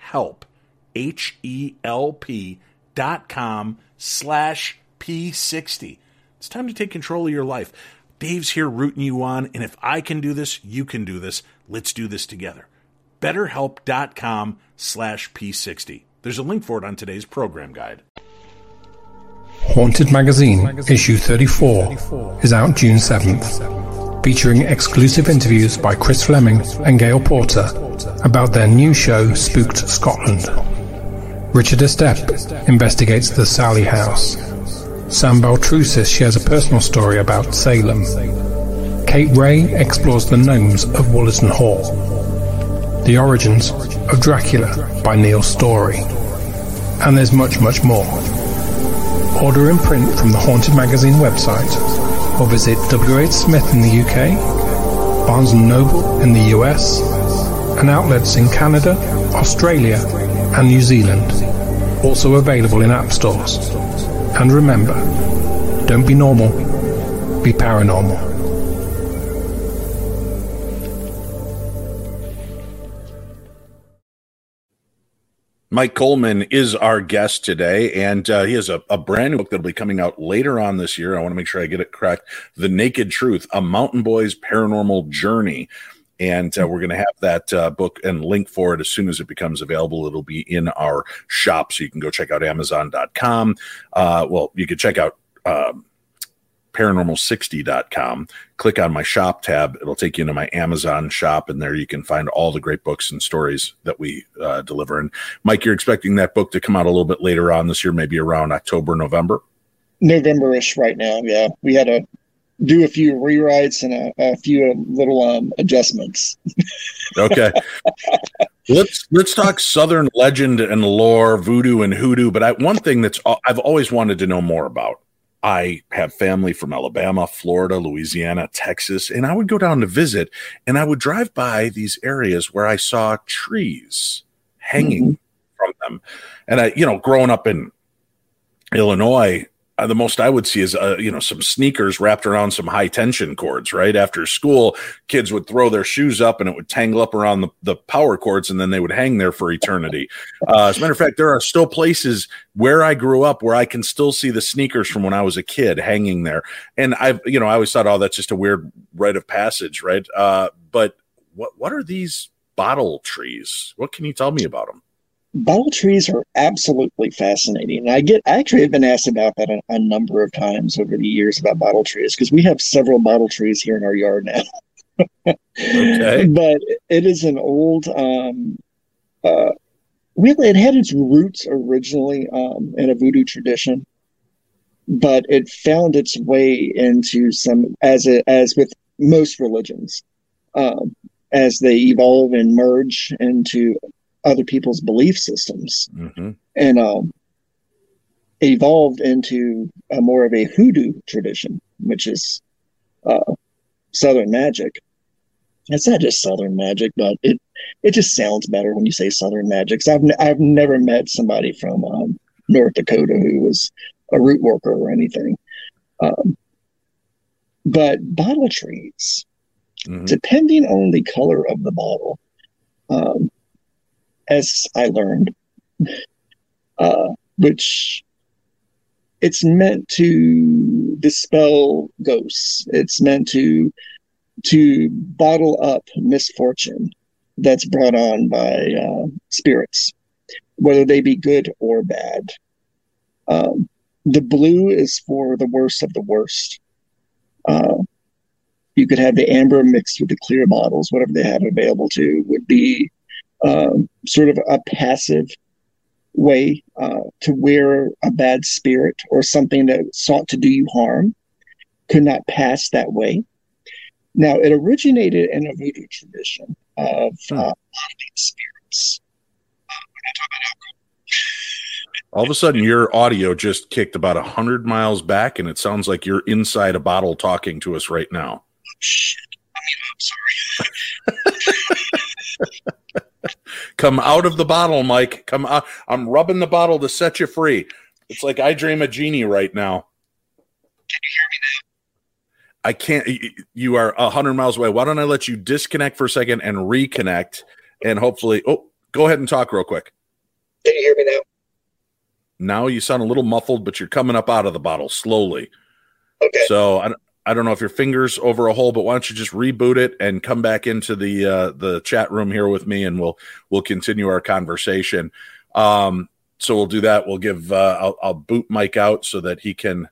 help, H E L P dot com slash P60. It's time to take control of your life. Dave's here rooting you on, and if I can do this, you can do this. Let's do this together. BetterHelp.com slash P60. There's a link for it on today's program guide. Haunted Magazine, issue 34, is out June 7th, featuring exclusive interviews by Chris Fleming and Gail Porter about their new show Spooked Scotland. Richard Estep investigates the Sally House. Sam Baltrusis shares a personal story about Salem. Kate Ray explores the gnomes of Wollaton Hall. The origins of Dracula by Neil Storey. And there's much, much more. Order in print from the Haunted Magazine website or visit WH Smith in the UK, Barnes & Noble in the US, and outlets in Canada, Australia, and New Zealand. Also available in app stores. And remember, don't be normal, be paranormal. Mike Coleman is our guest today, and uh, he has a, a, brand new book that'll be coming out later on this year. I want to make sure I get it correct. The Naked Truth, a mountain boy's paranormal journey. And uh, we're going to have that uh, book and link for it as soon as it becomes available. It'll be in our shop, so you can go check out Amazon.com. Uh, well, you can check out um, paranormal60.com. Click on my shop tab. It'll take you into my Amazon shop, and there you can find all the great books and stories that we uh, deliver. And Mike, you're expecting that book to come out a little bit later on this year, maybe around October, November? November-ish right now. Yeah, we had a do a few rewrites and a, a few little um, adjustments. okay. let's let's talk Southern legend and lore, voodoo and hoodoo. But I, one thing that's I've always wanted to know more about I have family from Alabama, Florida, Louisiana, Texas, and I would go down to visit and I would drive by these areas where I saw trees hanging from them. And I, you know, growing up in Illinois, uh, the most I would see is uh, you know some sneakers wrapped around some high tension cords. Right after school, kids would throw their shoes up and it would tangle up around the, the power cords, and then they would hang there for eternity. Uh, as a matter of fact, there are still places where I grew up where I can still see the sneakers from when I was a kid hanging there. And I've you know I always thought, oh, that's just a weird rite of passage, right? Uh, but what what are these bottle trees? What can you tell me about them? Bottle trees are absolutely fascinating. And I get I actually have been asked about that a, a number of times over the years about bottle trees because we have several bottle trees here in our yard now. Okay. But it is an old um uh really it had its roots originally um in a voodoo tradition. But it found its way into some as it as with most religions. Um as they evolve and merge into other people's belief systems hmm and um, evolved into a more of a hoodoo tradition, which is uh, Southern magic. It's not just Southern magic, but it it just sounds better when you say Southern magic. So I've n- I've never met somebody from um, North Dakota who was a root worker or anything. Um, but bottle trees, hmm depending on the color of the bottle, um, as I learned, uh, which it's meant to dispel ghosts. It's meant to to bottle up misfortune that's brought on by uh, spirits, whether they be good or bad. Um, the blue is for the worst of the worst. Uh, you could have the amber mixed with the clear bottles, whatever they have available to would be um, sort of a passive way uh, to where a bad spirit or something that sought to do you harm could not pass that way. Now, it originated in a voodoo tradition of Hmm. uh, spirits. All of a sudden, your audio just kicked about a hundred miles back, and it sounds like you're inside a bottle talking to us right now. Shit. I mean, I'm sorry. Come out of the bottle, Mike. Come out. I'm rubbing the bottle to set you free. It's like I dream a genie right now. Can you hear me now? I can't. You are a hundred miles away. Why don't I let you disconnect for a second and reconnect, and hopefully, oh, go ahead and talk real quick. Can you hear me now? Now you sound a little muffled, but you're coming up out of the bottle slowly. Okay. So I, I don't know if your fingers over a hole, but why don't you just reboot it and come back into the uh, the chat room here with me, and we'll we'll continue our conversation. Um, so we'll do that. We'll give uh, I'll, I'll boot Mike out so that he can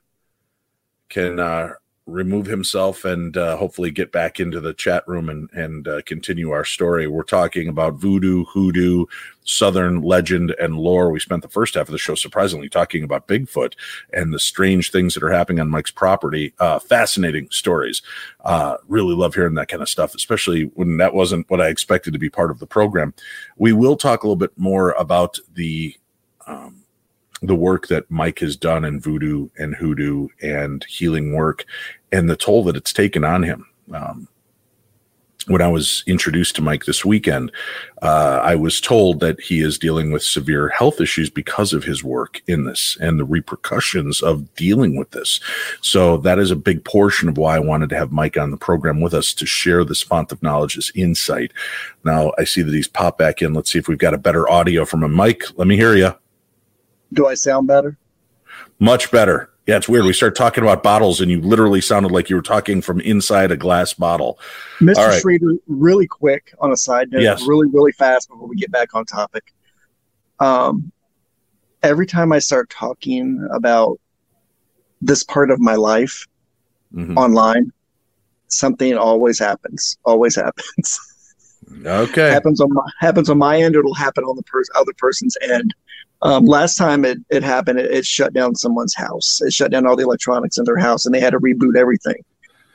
can uh, remove himself and uh, hopefully get back into the chat room and and uh, continue our story. We're talking about voodoo, hoodoo, southern legend, and lore. We spent the first half of the show surprisingly talking about Bigfoot and the strange things that are happening on Mike's property. Uh, fascinating stories. Uh, really love hearing that kind of stuff, especially when that wasn't what I expected to be part of the program. We will talk a little bit more about the um, the work that Mike has done in voodoo and hoodoo and healing work and the toll that it's taken on him. Um, when I was introduced to Mike this weekend, uh, I was told that he is dealing with severe health issues because of his work in this and the repercussions of dealing with this. So that is a big portion of why I wanted to have Mike on the program with us to share this font of knowledge, this insight. Now I see that he's popped back in. Let's see if we've got a better audio from him. Mike, let me hear you. Do I sound better? Much better. Yeah, it's weird. We start talking about bottles, and you literally sounded like you were talking from inside a glass bottle. Mr. Right. Schrader, really quick on a side note, Yes. really, really fast before we get back on topic. Um, every time I start talking about this part of my life Mhm. online, something always happens. Always happens. Okay. happens on my happens on my end. It'll happen on the pers- other person's end. Um, last time it, it happened, it, it shut down someone's house. It shut down all the electronics in their house, and they had to reboot everything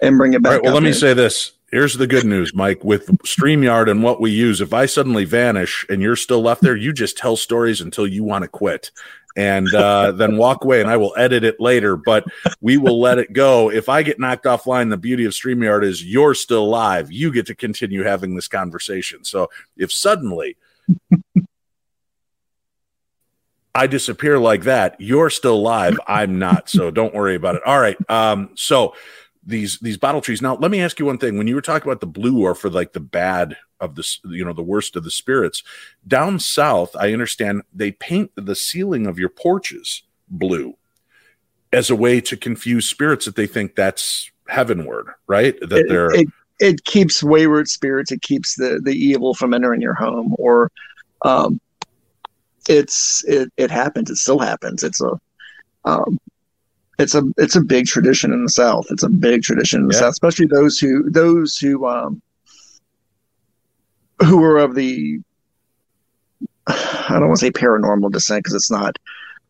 and bring it back. right. Well, let me in. say this. Here's the good news, Mike. With StreamYard and what we use, if I suddenly vanish and you're still left there, you just tell stories until you want to quit. and uh, then walk away and I will edit it later, but we will let it go. If I get knocked offline, the beauty of StreamYard is you're still live. You get to continue having this conversation. So if suddenly I disappear like that, you're still live. I'm not. So don't worry about it. All right. Um, so these these bottle trees. Now, let me ask you one thing. When you were talking about the blue or for like the bad of the you know the worst of the spirits down south i understand they paint the ceiling of your porches blue as a way to confuse spirits that they think that's heavenward right that it, they're it, it keeps wayward spirits it keeps the the evil from entering your home or um it's it, it happens it still happens it's a um it's a it's a big tradition in the south it's a big tradition in the Yeah. south especially those who those who um who are of the I don't want to say paranormal descent because it's not.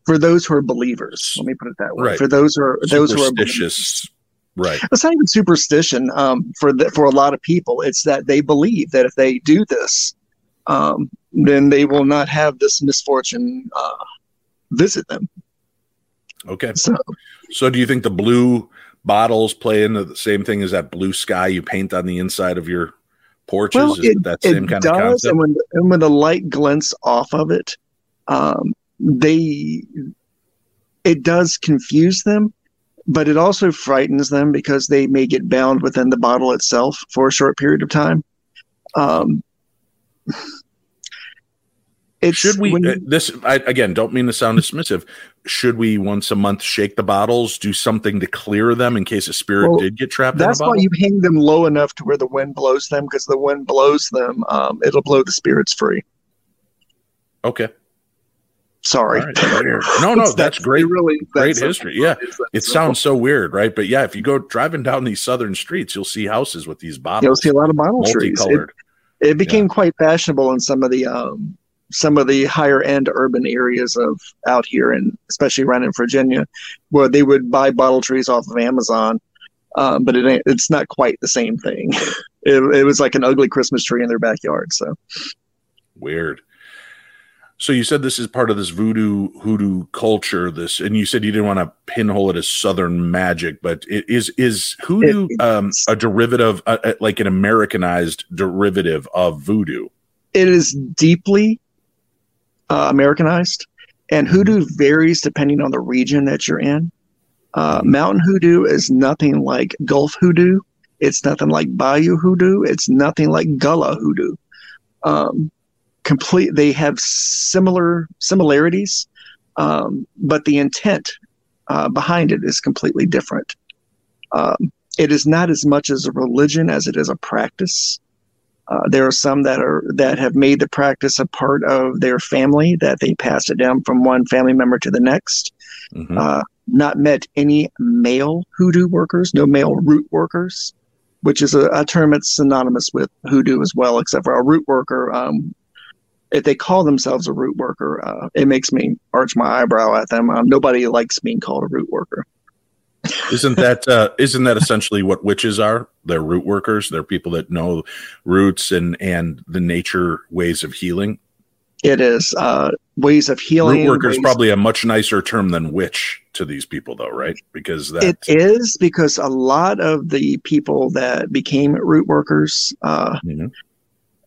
For those who are believers, let me put it that way. Right. For those who are those who are superstitious right it's not even superstition. Um, for the, for a lot of people, it's that they believe that if they do this, um, then they will not have this misfortune uh, visit them. okay So so do you think the blue bottles play into the same thing as that blue sky you paint on the inside of your porches well, is it, it that it same kind does, of concept and when and when the light glints off of it, um, they it does confuse them, but it also frightens them because they may get bound within the bottle itself for a short period of time. Um, it's should we uh, this I, again don't mean to sound dismissive. Should we once a month shake the bottles do something to clear them in case a spirit Well, did get trapped that's in why you hang them low enough to where the wind blows them because the wind blows them, um, it'll blow the spirits free. okay. Sorry. Right, no no It's- that's great really great that's- history. Yeah it sounds so weird right? But yeah if you go driving down these southern streets you'll see houses with these bottles. You'll see a lot of bottle trees. It, multicolored it became quite fashionable in some of the um, some of the higher end urban areas of out here, and especially around in Virginia, where they would buy bottle trees off of Amazon. Um, but it ain't, it's not quite the same thing. It, it was like an ugly Christmas tree in their backyard. So Weird. So you said this is part of this voodoo hoodoo culture. This, and you said you didn't want to pinhole it as Southern magic, but it is is hoodoo It- um, a derivative, uh, uh, like an Americanized derivative of voodoo? it is deeply uh, Americanized, and hoodoo varies depending on the region that you're in. Uh, mountain hoodoo is nothing like Gulf hoodoo. It's nothing like Bayou hoodoo. It's nothing like Gullah hoodoo. Um, complete. They have similar similarities, um, but the intent uh, behind it is completely different. Um, it is not as much as a religion as it is a practice. Uh, there are some that are that have made the practice a part of their family that they pass it down from one family member to the next. Mhm. Uh, not met any male hoodoo workers, no male root workers, which is a, a term that's synonymous with hoodoo as well, except for a root worker. Um, if they call themselves a root worker, uh, it makes me arch my eyebrow at them. Um, nobody likes being called a root worker. Isn't that uh, isn't that essentially what witches are? They're root workers. They're people that know roots and and the nature ways of healing. It is uh, ways of healing. root worker is probably a much nicer term than witch to these people, though, right? Because that It is because a lot of the people that became root workers, uh, Mhm.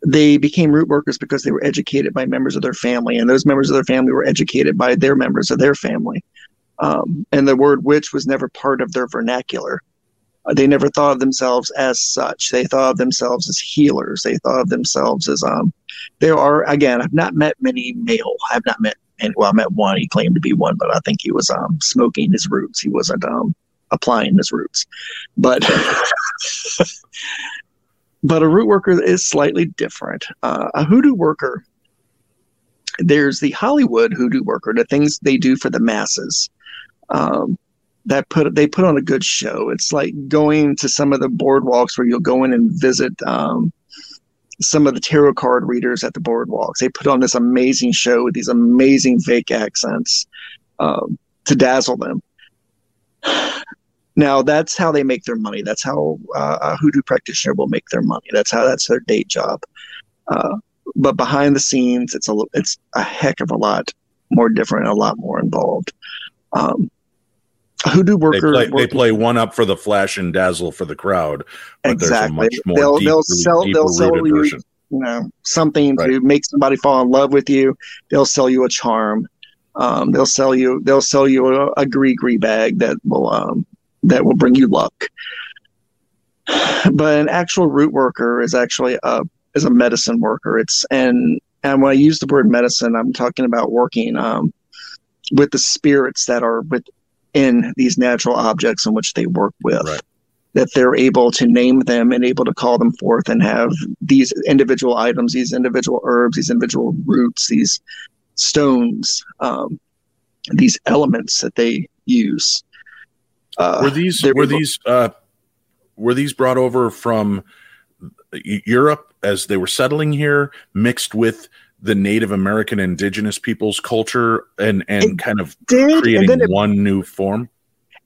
They became root workers because they were educated by members of their family, and those members of their family were educated by their members of their family. Um, and the word witch was never part of their vernacular. Uh, They never thought of themselves as such. They thought of themselves as healers. They thought of themselves as um. There are again. I've not met many male. I've not met and well, I met one. He claimed to be one, but I think he was um smoking his roots. He wasn't um applying his roots. But but a root worker is slightly different. Uh, a hoodoo worker, there's the Hollywood hoodoo worker, the things they do for the masses. Um, that put they put on a good show. It's like going to some of the boardwalks where you'll go in and visit um, some of the tarot card readers at the boardwalks. They put on this amazing show with these amazing fake accents um, to dazzle them. Now that's how they make their money. That's how uh, a hoodoo practitioner will make their money. That's how that's their day job. Uh, but behind the scenes, it's a it's a heck of a lot more different, a lot more involved. Um, hoodoo They worker, play, they play one up for the flash and dazzle for the crowd, but exactly. there's a much more they'll deep, they'll sell they'll sell you version. you know something to make somebody fall in love with you. They'll sell you a charm. Um, they'll sell you they'll sell you a, a gris-gris bag that will um, that will bring you luck. But an actual root worker is actually a is a medicine worker. It's and and when I use the word medicine, I'm talking about working um, with the spirits that are within these natural objects in which they work with. Right. That they're able to name them and able to call them forth and have these individual items, these individual herbs, these individual roots, these stones, um, these elements that they use. Uh, were these were these uh were these brought over from Europe as they were settling here mixed with the Native American indigenous people's culture and and It kind of did, creating it one new form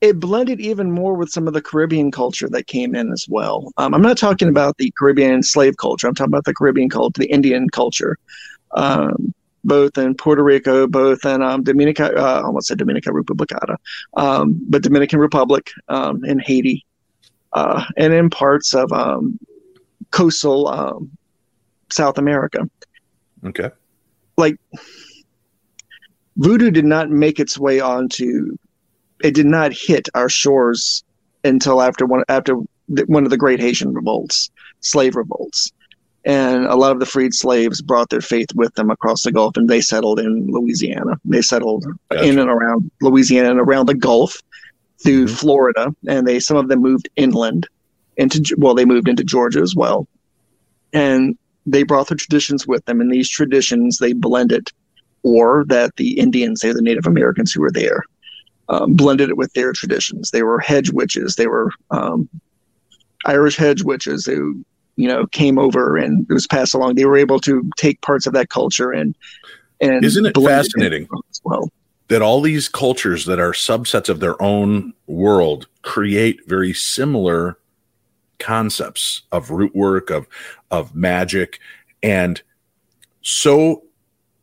it blended even more with some of the Caribbean culture that came in as well. Um, I'm not talking about the Caribbean slave culture. I'm talking about the Caribbean culture, the Indian culture, um, both in Puerto Rico, both in um, Dominica. Uh, I almost said Dominica Republicana, um, but Dominican Republic, um, in Haiti, uh, and in parts of um, coastal um, South America. okay like voodoo did not make its way onto it did not hit our shores until after one after one of the great Haitian revolts, slave revolts. And a lot of the freed slaves brought their faith with them across the Gulf and they settled in Louisiana. They settled Gotcha. in and around Louisiana and around the Gulf through Mhm. Florida. And they some of them moved inland into well, they moved into Georgia as well. And they brought their traditions with them, and these traditions they blended, or that the Indians, they're the Native Americans who were there, um, blended it with their traditions. They were hedge witches. They were um, Irish hedge witches who, you know, came over and it was passed along. They were able to take parts of that culture and and Isn't it fascinating? as well? that all these cultures that are subsets of their own world create very similar concepts of root work of of magic and so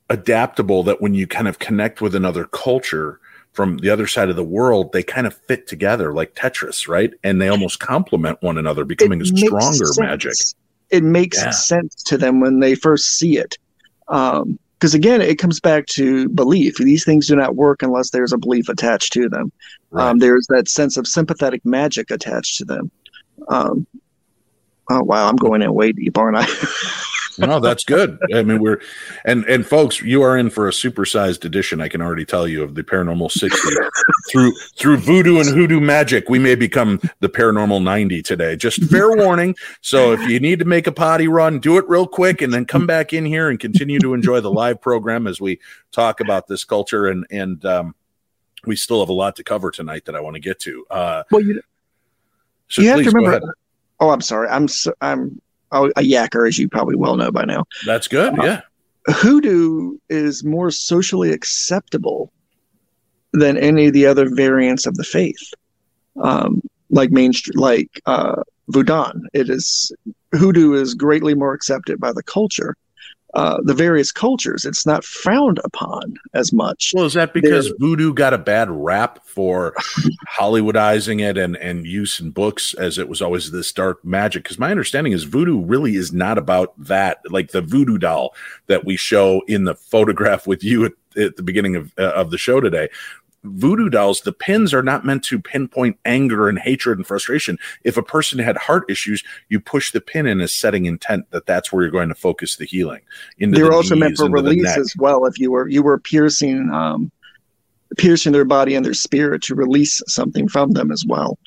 adaptable that when you kind of connect with another culture from the other side of the world they kind of fit together like tetris right and they almost complement one another becoming a stronger sense. magic It makes Yeah. sense to them when they first see it. Because again, it comes back to belief. These things do not work unless there's a belief attached to them. Right. Um, there's that sense of sympathetic magic attached to them. Um, oh wow, I'm going in way deep, aren't I? no, that's good. I mean, we're and and folks, you are in for a supersized edition. I can already tell you of the Paranormal sixty through through voodoo and hoodoo magic. We may become the Paranormal ninety today. Just fair warning. So if you need to make a potty run, do it real quick, and then come back in here and continue to enjoy the live program as we talk about this culture and and um, we still have a lot to cover tonight that I want to get to. Uh, well, you, so you have to remember. Oh, I'm sorry. I'm so, I'm a a yacker, as you probably well know by now. That's good. Yeah. hoodoo is more socially acceptable than any of the other variants of the faith um, like mainstream like uh, voodoo it is hoodoo is greatly more accepted by the culture uh, the various cultures it's not frowned upon as much Well, is that because voodoo got a bad rap for Hollywoodizing it and, and use in books as it was always this dark magic? Because my understanding is voodoo really is not about that. Like the voodoo doll that we show in the photograph with you at, at the beginning of, uh, of the show today. Voodoo dolls, the pins are not meant to pinpoint anger and hatred and frustration. If a person had heart issues, you push the pin in as setting intent that that's where you're going to focus the healing. Into they were the also meant for release as well if you were you were piercing um, piercing their body and their spirit to release something from them as well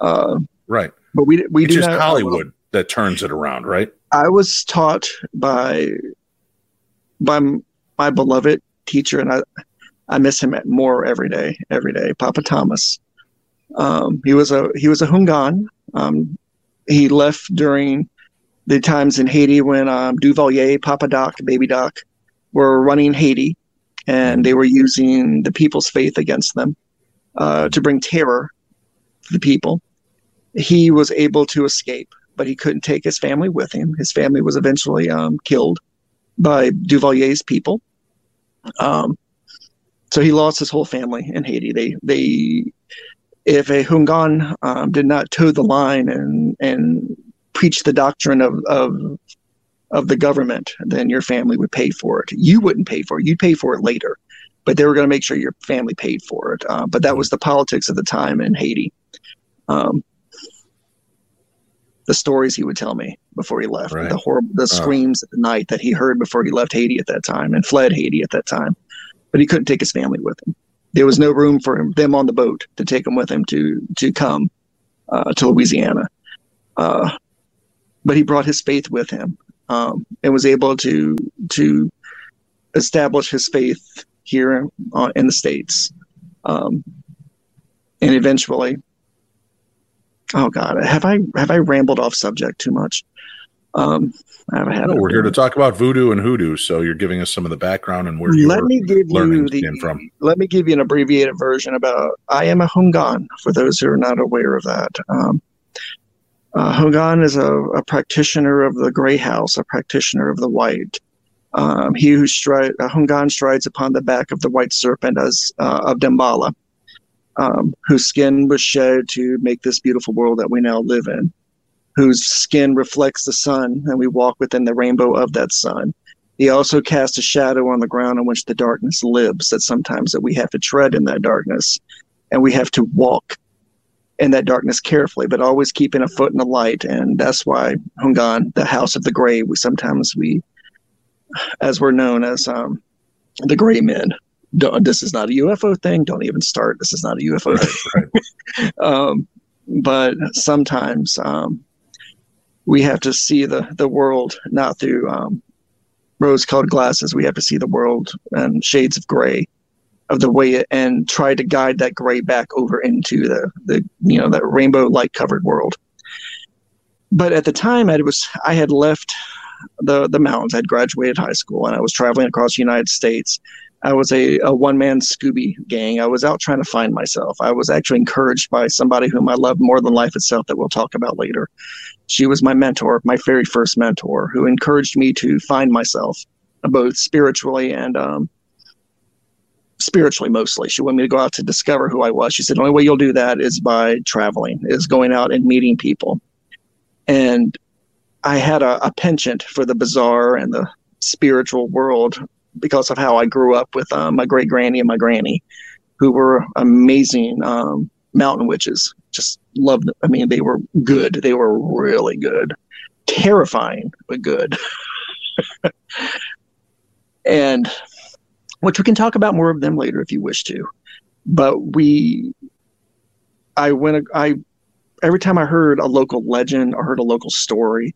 uh, Right. but we we It's do just not, Hollywood that turns it around, right? I was taught by by my beloved teacher, and I I miss him more every day, every day. Papa Thomas. Um, he was a he was a Hungan. Um, he left during the times in Haiti when um, Duvalier, Papa Doc, Baby Doc were running Haiti, and they were using the people's faith against them uh, to bring terror to the people. He was able to escape but he couldn't take his family with him. His family was eventually um, killed by Duvalier's people. Um, so he lost his whole family in Haiti. They they if a Hungan um, did not toe the line and and preach the doctrine of, of of the government, then your family would pay for it. You wouldn't pay for it. You'd pay for it later, but they were going to make sure your family paid for it. Uh, but that was the politics of the time in Haiti. Um, the stories he would tell me before he left, Right. the horrible, the screams at the night that he heard before he left Haiti at that time and fled Haiti at that time. But he couldn't take his family with him. There was no room for him, them on the boat to take him with him to to come uh, to Louisiana. Uh, but he brought his faith with him um, and was able to to establish his faith here uh, in the states, um, and eventually. Oh God, have I have I rambled off subject too much? Um, No, we're here to talk about voodoo and hoodoo. So you're giving us some of the background and where Let me give you the came from. let me give you an abbreviated version about I am a Hungan for those who are not aware of that. Um, uh, Hungan is a, a practitioner of the gray house, a practitioner of the white. Um, he who stride, uh, Hungan strides upon the back of the white serpent as uh, of Dambala, um, whose skin was shed to make this beautiful world that we now live in, whose skin reflects the sun, and we walk within the rainbow of that sun. He also casts a shadow on the ground in which the darkness lives. That sometimes that we have to tread in that darkness, and we have to walk in that darkness carefully, but always keeping a foot in the light. And that's why Hungan, the House of the Gray, we sometimes we, as we're known as um, the Gray Men. Don't, this is not a UFO thing. Don't even start. This is not a UFO thing. um, but sometimes um, we have to see the the world not through um, rose-colored glasses. We have to see the world and shades of gray of the way it, and try to guide that gray back over into the the you know that rainbow light covered world. But at the time, I was I had left the the mountains. I'd graduated high school and I was traveling across the United States. I was a, a one man Scooby gang. I was out trying to find myself. I was actually encouraged by somebody whom I loved more than life itself that we'll talk about later. She was my mentor, my very first mentor, who encouraged me to find myself, both spiritually and um, spiritually mostly. She wanted me to go out to discover who I was. She said, the only way you'll do that is by traveling, is going out and meeting people. And I had a, a penchant for the bizarre and the spiritual world because of how I grew up with um, my great granny and my granny, who were amazing um, mountain witches. Just loved. I mean, they were good. They were really good, terrifying but good. and which we can talk about more of them later if you wish to. But we, I went. I every time I heard a local legend or heard a local story,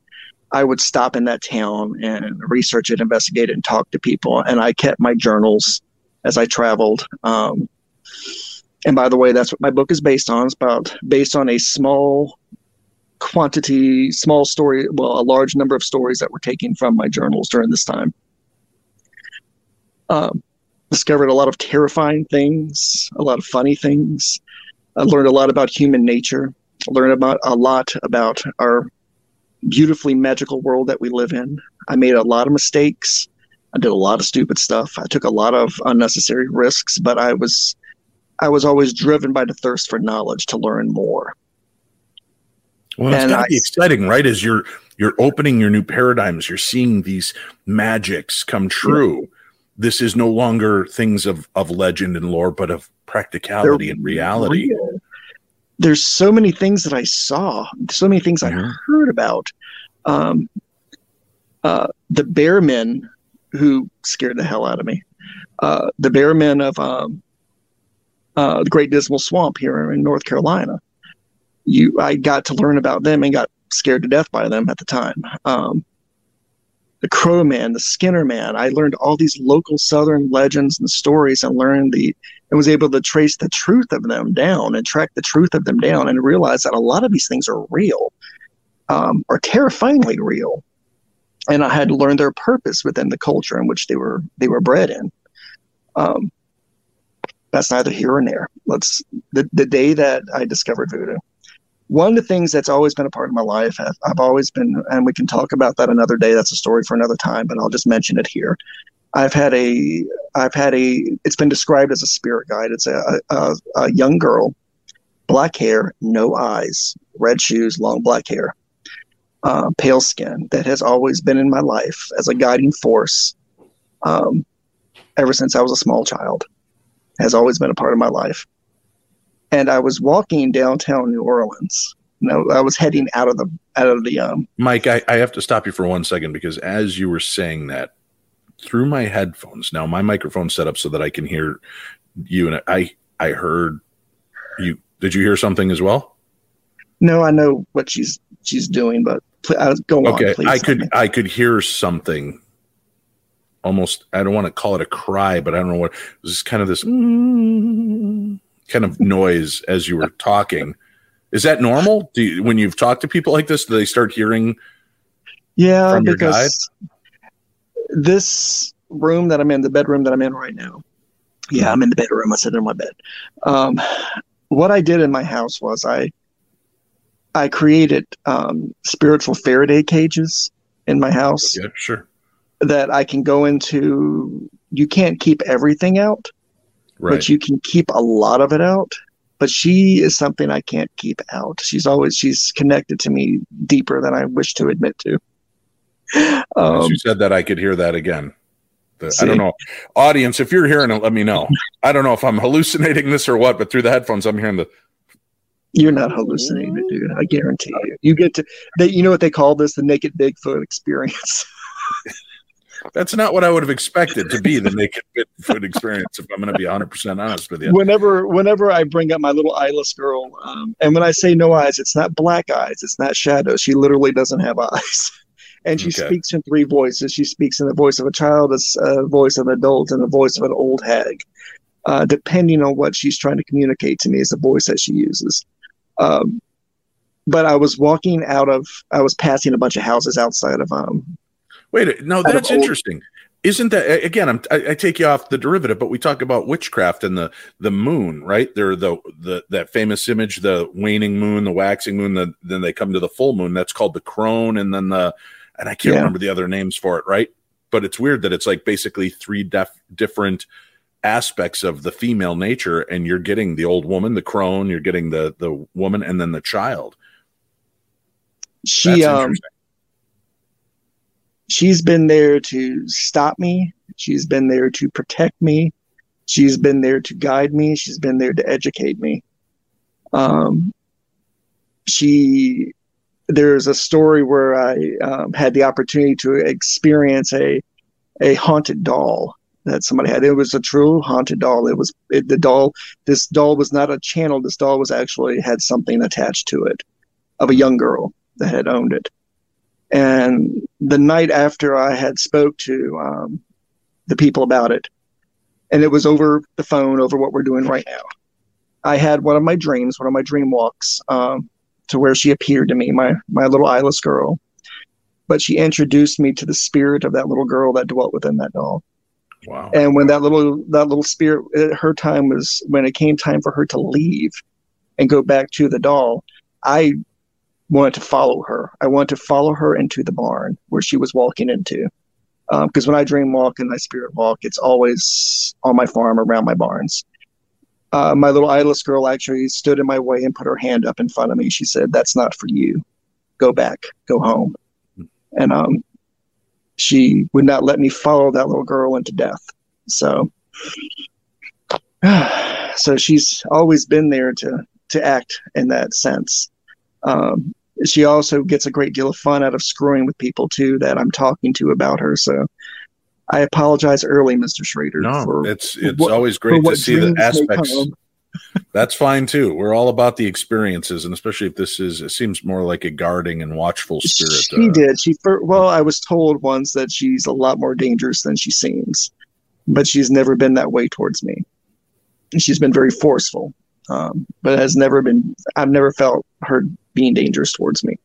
I would stop in that town and research it, investigate it, and talk to people. And I kept my journals as I traveled. Um, and by the way, that's what my book is based on. It's about based on a small quantity, small story, well, a large number of stories that were taken from my journals during this time. Um, discovered a lot of terrifying things, a lot of funny things. I learned a lot about human nature. Learned about a lot about our beautifully magical world that we live in. I made a lot of mistakes. I did a lot of stupid stuff. I took a lot of unnecessary risks, but I was I was always driven by the thirst for knowledge to learn more. Well, it's And got I- be exciting, right? As you're you're opening your new paradigms, you're seeing these magics come true. This is no longer things of of legend and lore, but of practicality and reality. Real. There's so many things that I saw, so many things I heard about. Um, uh, the bear men who scared the hell out of me. Uh, the bear men of um, uh, the Great Dismal Swamp here in North Carolina. You, I got to learn about them and got scared to death by them at the time. Um, the Crow Man, the Skinner Man. I learned all these local Southern legends and stories, and learned the and was able to trace the truth of them down and track the truth of them down, and realize that a lot of these things are real, um, are terrifyingly real, and I had to learn their purpose within the culture in which they were they were bred in. Um, that's neither here nor there. Let's the the day that I discovered voodoo. One of the things that's always been a part of my life, I've always been, and we can talk about that another day. That's a story for another time, but I'll just mention it here. I've had a I've had a it's been described as a spirit guide. It's a, a, a young girl, black hair, no eyes, red shoes, long black hair, uh, pale skin that has always been in my life as a guiding force um, ever since I was a small child. Has always been a part of my life. And I was walking downtown New Orleans. No, I was heading out of the out of the um, Mike, I, I have to stop you for one second because as you were saying that, through my headphones, now my microphone's set up so that I can hear you, and I I heard you. Did you hear something as well? No, I know what she's she's doing, but pl- uh, go on. Okay, please. I could I could hear something. Almost, I don't want to call it a cry, but I don't know what. It was just kind of this mm, kind of noise as you were talking. Is that normal? Do you, when you've talked to people like this, do they start hearing? Yeah, from your because this room that I'm in, the bedroom that I'm in right now. Yeah, I'm in the bedroom. I sit in my bed. Um, what I did in my house was I I created um, spiritual Faraday cages in my house Yeah, sure. that I can go into. You can't keep everything out, Right. but you can keep a lot of it out. But she is something I can't keep out. She's always she's connected to me deeper than I wish to admit to. As Um, you said that, I could hear that again. The- I don't know, audience. If you're hearing it, let me know. I don't know if I'm hallucinating this or what, but through the headphones, I'm hearing the. You're not hallucinating, dude. I guarantee you. You get to they. You know what they call this? The naked Bigfoot experience. That's not what I would have expected to be the naked Bigfoot experience. If I'm going to be 100 percent honest with you. whenever, whenever I bring up my little eyeless girl, um, and when I say no eyes, it's not black eyes. It's not shadows. She literally doesn't have eyes, and she Okay. speaks in three voices. She speaks in the voice of a child, a, voice of an adult, and the voice of an old hag. Uh, depending on what she's trying to communicate to me, is the voice that she uses. Um, but I was walking out of, I was passing a bunch of houses outside of um, Wait, no, that's old- interesting. Isn't that again? I'm, I, I take you off the derivative, but we talk about witchcraft and the the moon, right? They're the the that famous image, the waning moon, the waxing moon. The, then they come to the full moon. That's called the crone, and then the and I can't Yeah. remember the other names for it, right? But it's weird that it's like basically three def, different aspects of the female nature, and you're getting the old woman, the crone, you're getting the the woman, and then the child. she um she's been there to stop me she's been there to protect me she's been there to guide me she's been there to educate me um she there's a story where i um, had the opportunity to experience a a haunted doll that somebody had. It was a true haunted doll. It was it, the doll this doll was not a channel. This doll was actually had something attached to it of a young girl that had owned it. And the night after I had spoke to um, the people about it, and it was over the phone, over what we're doing right now. I had one of my dreams, one of my dream walks, um, to where she appeared to me, my my little eyeless girl. But she introduced me to the spirit of that little girl that dwelt within that doll. Wow. And when that little that little spirit, her time was when it came time for her to leave and go back to the doll. I wanted to follow her. I wanted to follow her into the barn where she was walking into. Um, because when I dream walk and I spirit walk, it's always on my farm around my barns. Uh, my little eyeless girl actually stood in my way and put her hand up in front of me. She said, "That's not for you. Go back. Go home." And um, she would not let me follow that little girl into death. So, so she's always been there to to act in that sense. Um, she also gets a great deal of fun out of screwing with people too that I'm talking to about her. So I apologize early, Mr. Schrader. No, for, it's it's what- always great to see the aspects. That's fine too. We're all about the experiences, and especially if this is, it seems more like a guarding and watchful spirit. She uh, did. She well, I was told once that she's a lot more dangerous than she seems, but she's never been that way towards me. She's been very forceful, um, but has never been. I've never felt her being dangerous towards me.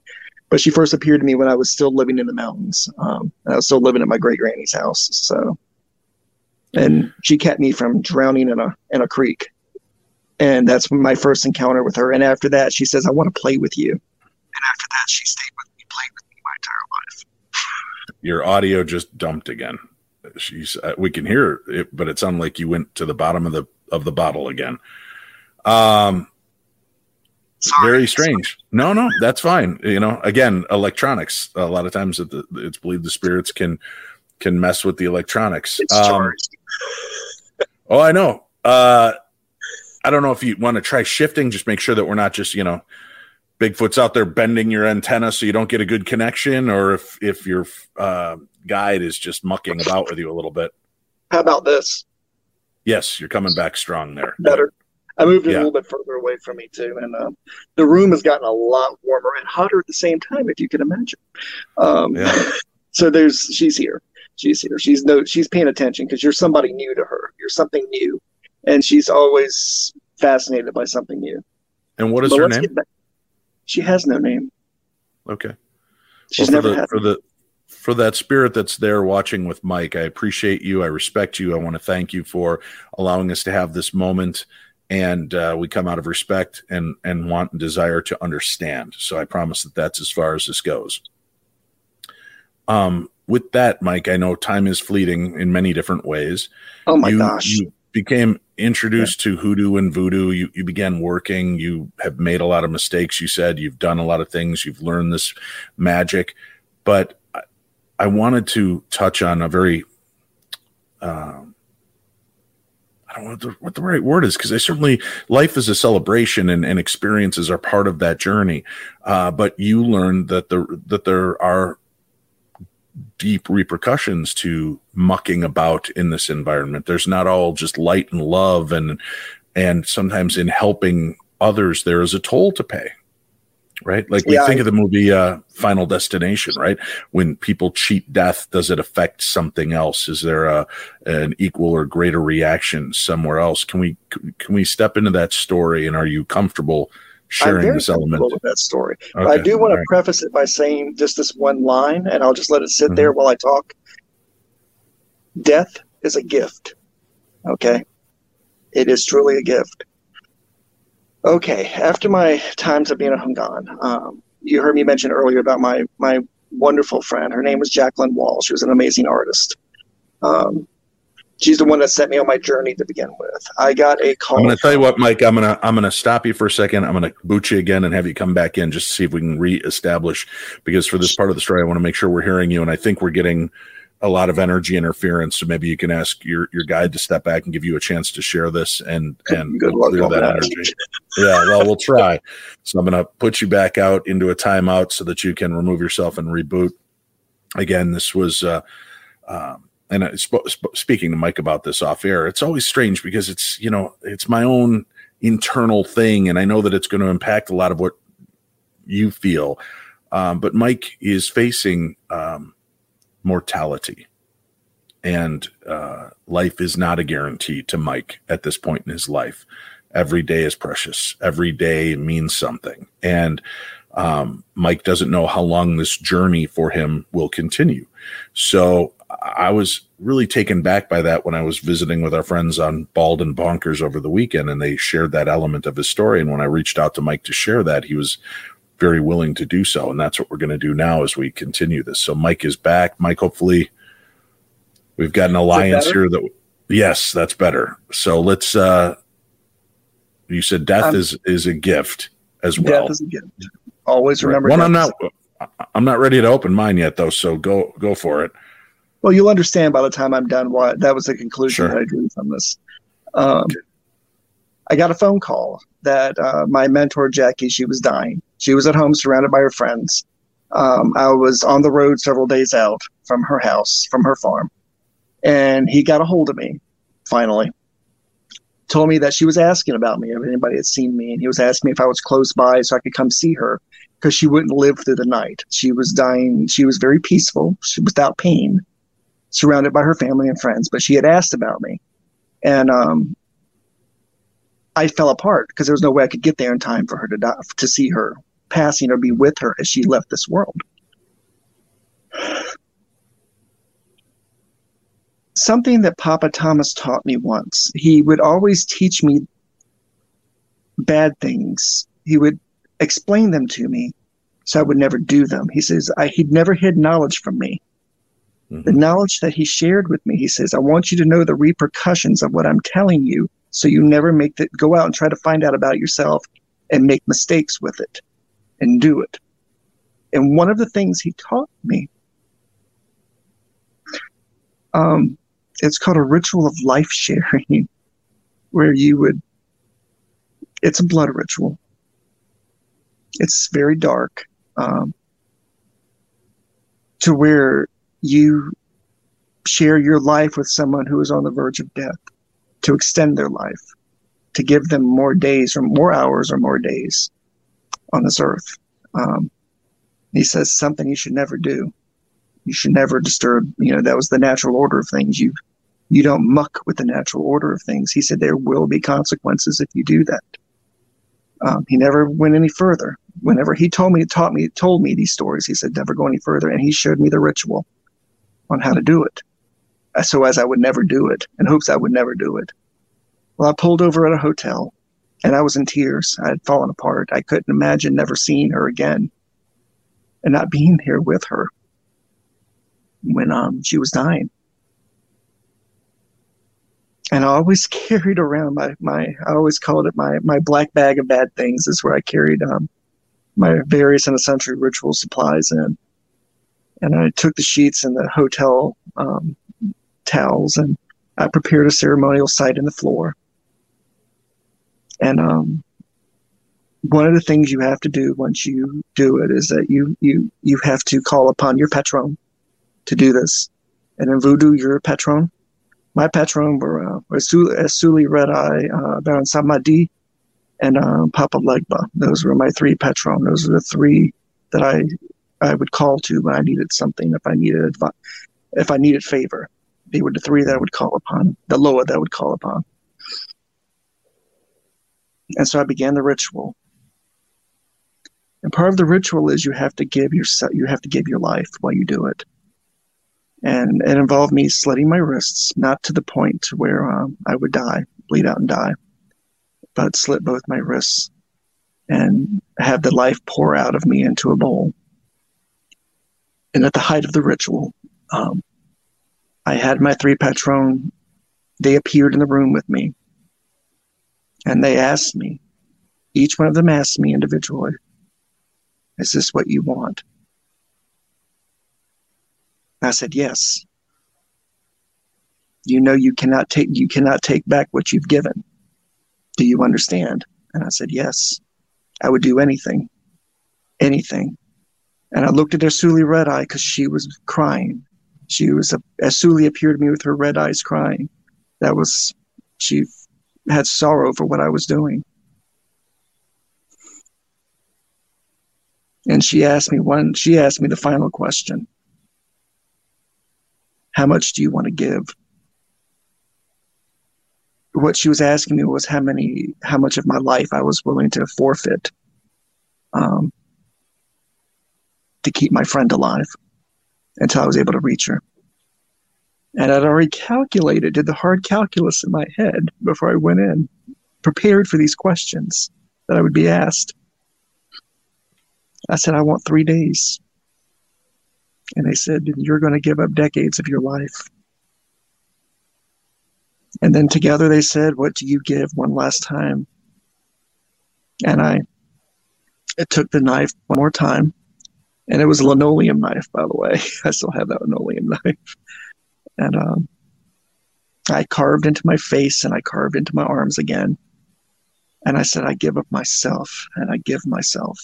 But she first appeared to me when I was still living in the mountains. Um, I was still living at my great granny's house. So, and she kept me from drowning in a in a creek. And that's my first encounter with her. And after that, she says, "I want to play with you." And after that, she stayed with me, played with me my entire life. Your audio just dumped again. she's uh, we can hear it, but it sounded like you went to the bottom of the of the bottle again. Um, Sorry. very strange. No, no, that's fine. You know, again, electronics. A lot of times, it's believed the spirits can can mess with the electronics. Um, oh, I know. Uh, I don't know if you want to try shifting. Just make sure that we're not just you know, Bigfoot's out there bending your antenna so you don't get a good connection, or if if your uh, guide is just mucking about with you a little bit. How about this? Yes, you're coming back strong there. Better. I moved it Yeah. a little bit further away from me too, and um, the room has gotten a lot warmer and hotter at the same time, if you can imagine. Um, Yeah. so there's she's here, she's here, she's no, she's paying attention because you're somebody new to her. You're something new, and she's always fascinated by something new. And what is But her name? She has no name. Okay. She's Well, for never the, had. for the for that spirit that's there watching with Mike. I appreciate you. I respect you. I want to thank you for allowing us to have this moment. And uh, we come out of respect and and want and desire to understand. So I promise that that's as far as this goes. Um, with that, Mike, I know time is fleeting in many different ways. Oh my you, gosh! you became introduced to hoodoo and voodoo you, you began working you have made a lot of mistakes you said you've done a lot of things you've learned this magic but i, I wanted to touch on a very um, I don't know what the, what the right word is because I certainly life is a celebration and, and experiences are part of that journey. Uh, but you learn that the that there are deep repercussions to mucking about in this environment. There's not all just light and love and and sometimes in helping others there is a toll to pay. Right? Like we Yeah, think I- of the movie uh Final Destination, right? When people cheat death, does it affect something else? Is there a an equal or greater reaction somewhere else? Can we can we step into that story and are you comfortable sharing this element? with that story. But I do want all to preface it by saying just this one line, and I'll just let it sit Mm-hmm. there while I talk. Death is a gift. Okay? It is truly a gift. Okay, after my times of being a Houngan, um, you heard me mention earlier about my, my wonderful friend. Her name was Jacqueline Wall. She was an amazing artist. Um, she's the one that set me on my journey to begin with. I got a call. I'm going to tell you what, Mike. I'm going to I'm going to stop you for a second. I'm going to boot you again and have you come back in just to see if we can reestablish. Because for this part of the story, I want to make sure we're hearing you, and I think we're getting a lot of energy interference. So maybe you can ask your your guide to step back and give you a chance to share this and and Good luck clear that that. energy. Yeah, well, we'll try. So I'm going to put you back out into a timeout so that you can remove yourself and reboot. Again, this was. uh um, and I sp- sp- speaking to Mike about this off air, it's always strange because it's you know it's my own internal thing, and I know that it's going to impact a lot of what you feel. Um, but Mike is facing um, mortality, and uh, life is not a guarantee to Mike at this point in his life. Every day is precious. Every day means something, and um, Mike doesn't know how long this journey for him will continue. So I was really taken back by that when I was visiting with our friends on Bald and Bonkers over the weekend, and they shared that element of his story. And when I reached out to Mike to share that, he was very willing to do so. And that's what we're going to do now as we continue this. So Mike is back. Mike, hopefully, we've got an alliance here that yes, that's better. So let's. uh You said death Um, is is a gift as well. Death is a gift. Always remember. One, I'm not. I'm not ready to open mine yet, though. So go go for it. Well, you'll understand by the time I'm done why that was the conclusion Sure. that I drew from this. Um, I got a phone call that uh, my mentor Jackie, she was dying. She was at home, surrounded by her friends. Um, I was on the road several days out from her house, from her farm, and he got a hold of me. Finally, told me that she was asking about me if anybody had seen me, and he was asking me if I was close by so I could come see her because she wouldn't live through the night. She was dying. She was very peaceful. She without pain surrounded by her family and friends, but she had asked about me. And um, I fell apart because there was no way I could get there in time for her to die, to see her passing or be with her as she left this world. Something that Papa Thomas taught me once. He would always teach me bad things. He would explain them to me so I would never do them. He says I, he'd never hid knowledge from me mm-hmm. The knowledge that he shared with me, he says, I want you to know the repercussions of what I'm telling you so you never make that go out and try to find out about yourself and make mistakes with it and do it. And one of the things he taught me, um, it's called a ritual of life sharing, where you would, it's a blood ritual. It's very dark, um, to where you share your life with someone who is on the verge of death to extend their life, to give them more days or more hours or more days on this earth. Um, he says something you should never do. You should never disturb. You know that was the natural order of things. You you don't muck with the natural order of things. He said there will be consequences if you do that. Um, he never went any further. Whenever he told me, taught me, told me these stories, he said never go any further, and he showed me the ritual on how to do it. So as I would never do it, in hopes I would never do it. Well, I pulled over at a hotel, and I was in tears. I had fallen apart. I couldn't imagine never seeing her again, and not being here with her when um she was dying. And I always carried around my my I always called it my my black bag of bad things is where I carried um my various and essential ritual supplies in. And I took the sheets and the hotel um, towels and I prepared a ceremonial site in the floor. And um, one of the things you have to do once you do it is that you you you have to call upon your patron to do this. And in voodoo, you're a patron. My patron were, uh, were Suli, uh, Red Eye, uh, Baron Samedi, and um, Papa Legba. Those were my three patron. Those were the three that I I would call to when I needed something. If I needed advice, if I needed favor, they were the three that I would call upon. The Loa that I would call upon. And so I began the ritual. And part of the ritual is you have to give yourself, you have to give your life while you do it. And it involved me slitting my wrists, not to the point to where um, I would die, bleed out and die, but slit both my wrists and have the life pour out of me into a bowl. And at the height of the ritual, um, I had my three patron. They appeared in the room with me, and they asked me. Each one of them asked me individually, "Is this what you want?" I said, "Yes." You know you cannot take you cannot take back what you've given. Do you understand? And I said, "Yes." I would do anything, anything. And I looked at Asuli Red Eye because she was crying. She was a, Asuli appeared to me with her red eyes crying. That was she had sorrow for what I was doing. And she asked me one. She asked me the final question: How much do you want to give? What she was asking me was how many, how much of my life I was willing to forfeit um, to keep my friend alive until I was able to reach her. And I'd already calculated, did the hard calculus in my head before I went in, prepared for these questions that I would be asked. I said, I want three days. And they said, You're going to give up decades of your life. And then together they said, What do you give one last time? And I it took the knife one more time. And it was a linoleum knife, by the way. I still have that linoleum knife. And um, I carved into my face and I carved into my arms again. And I said, I give up myself and I give myself.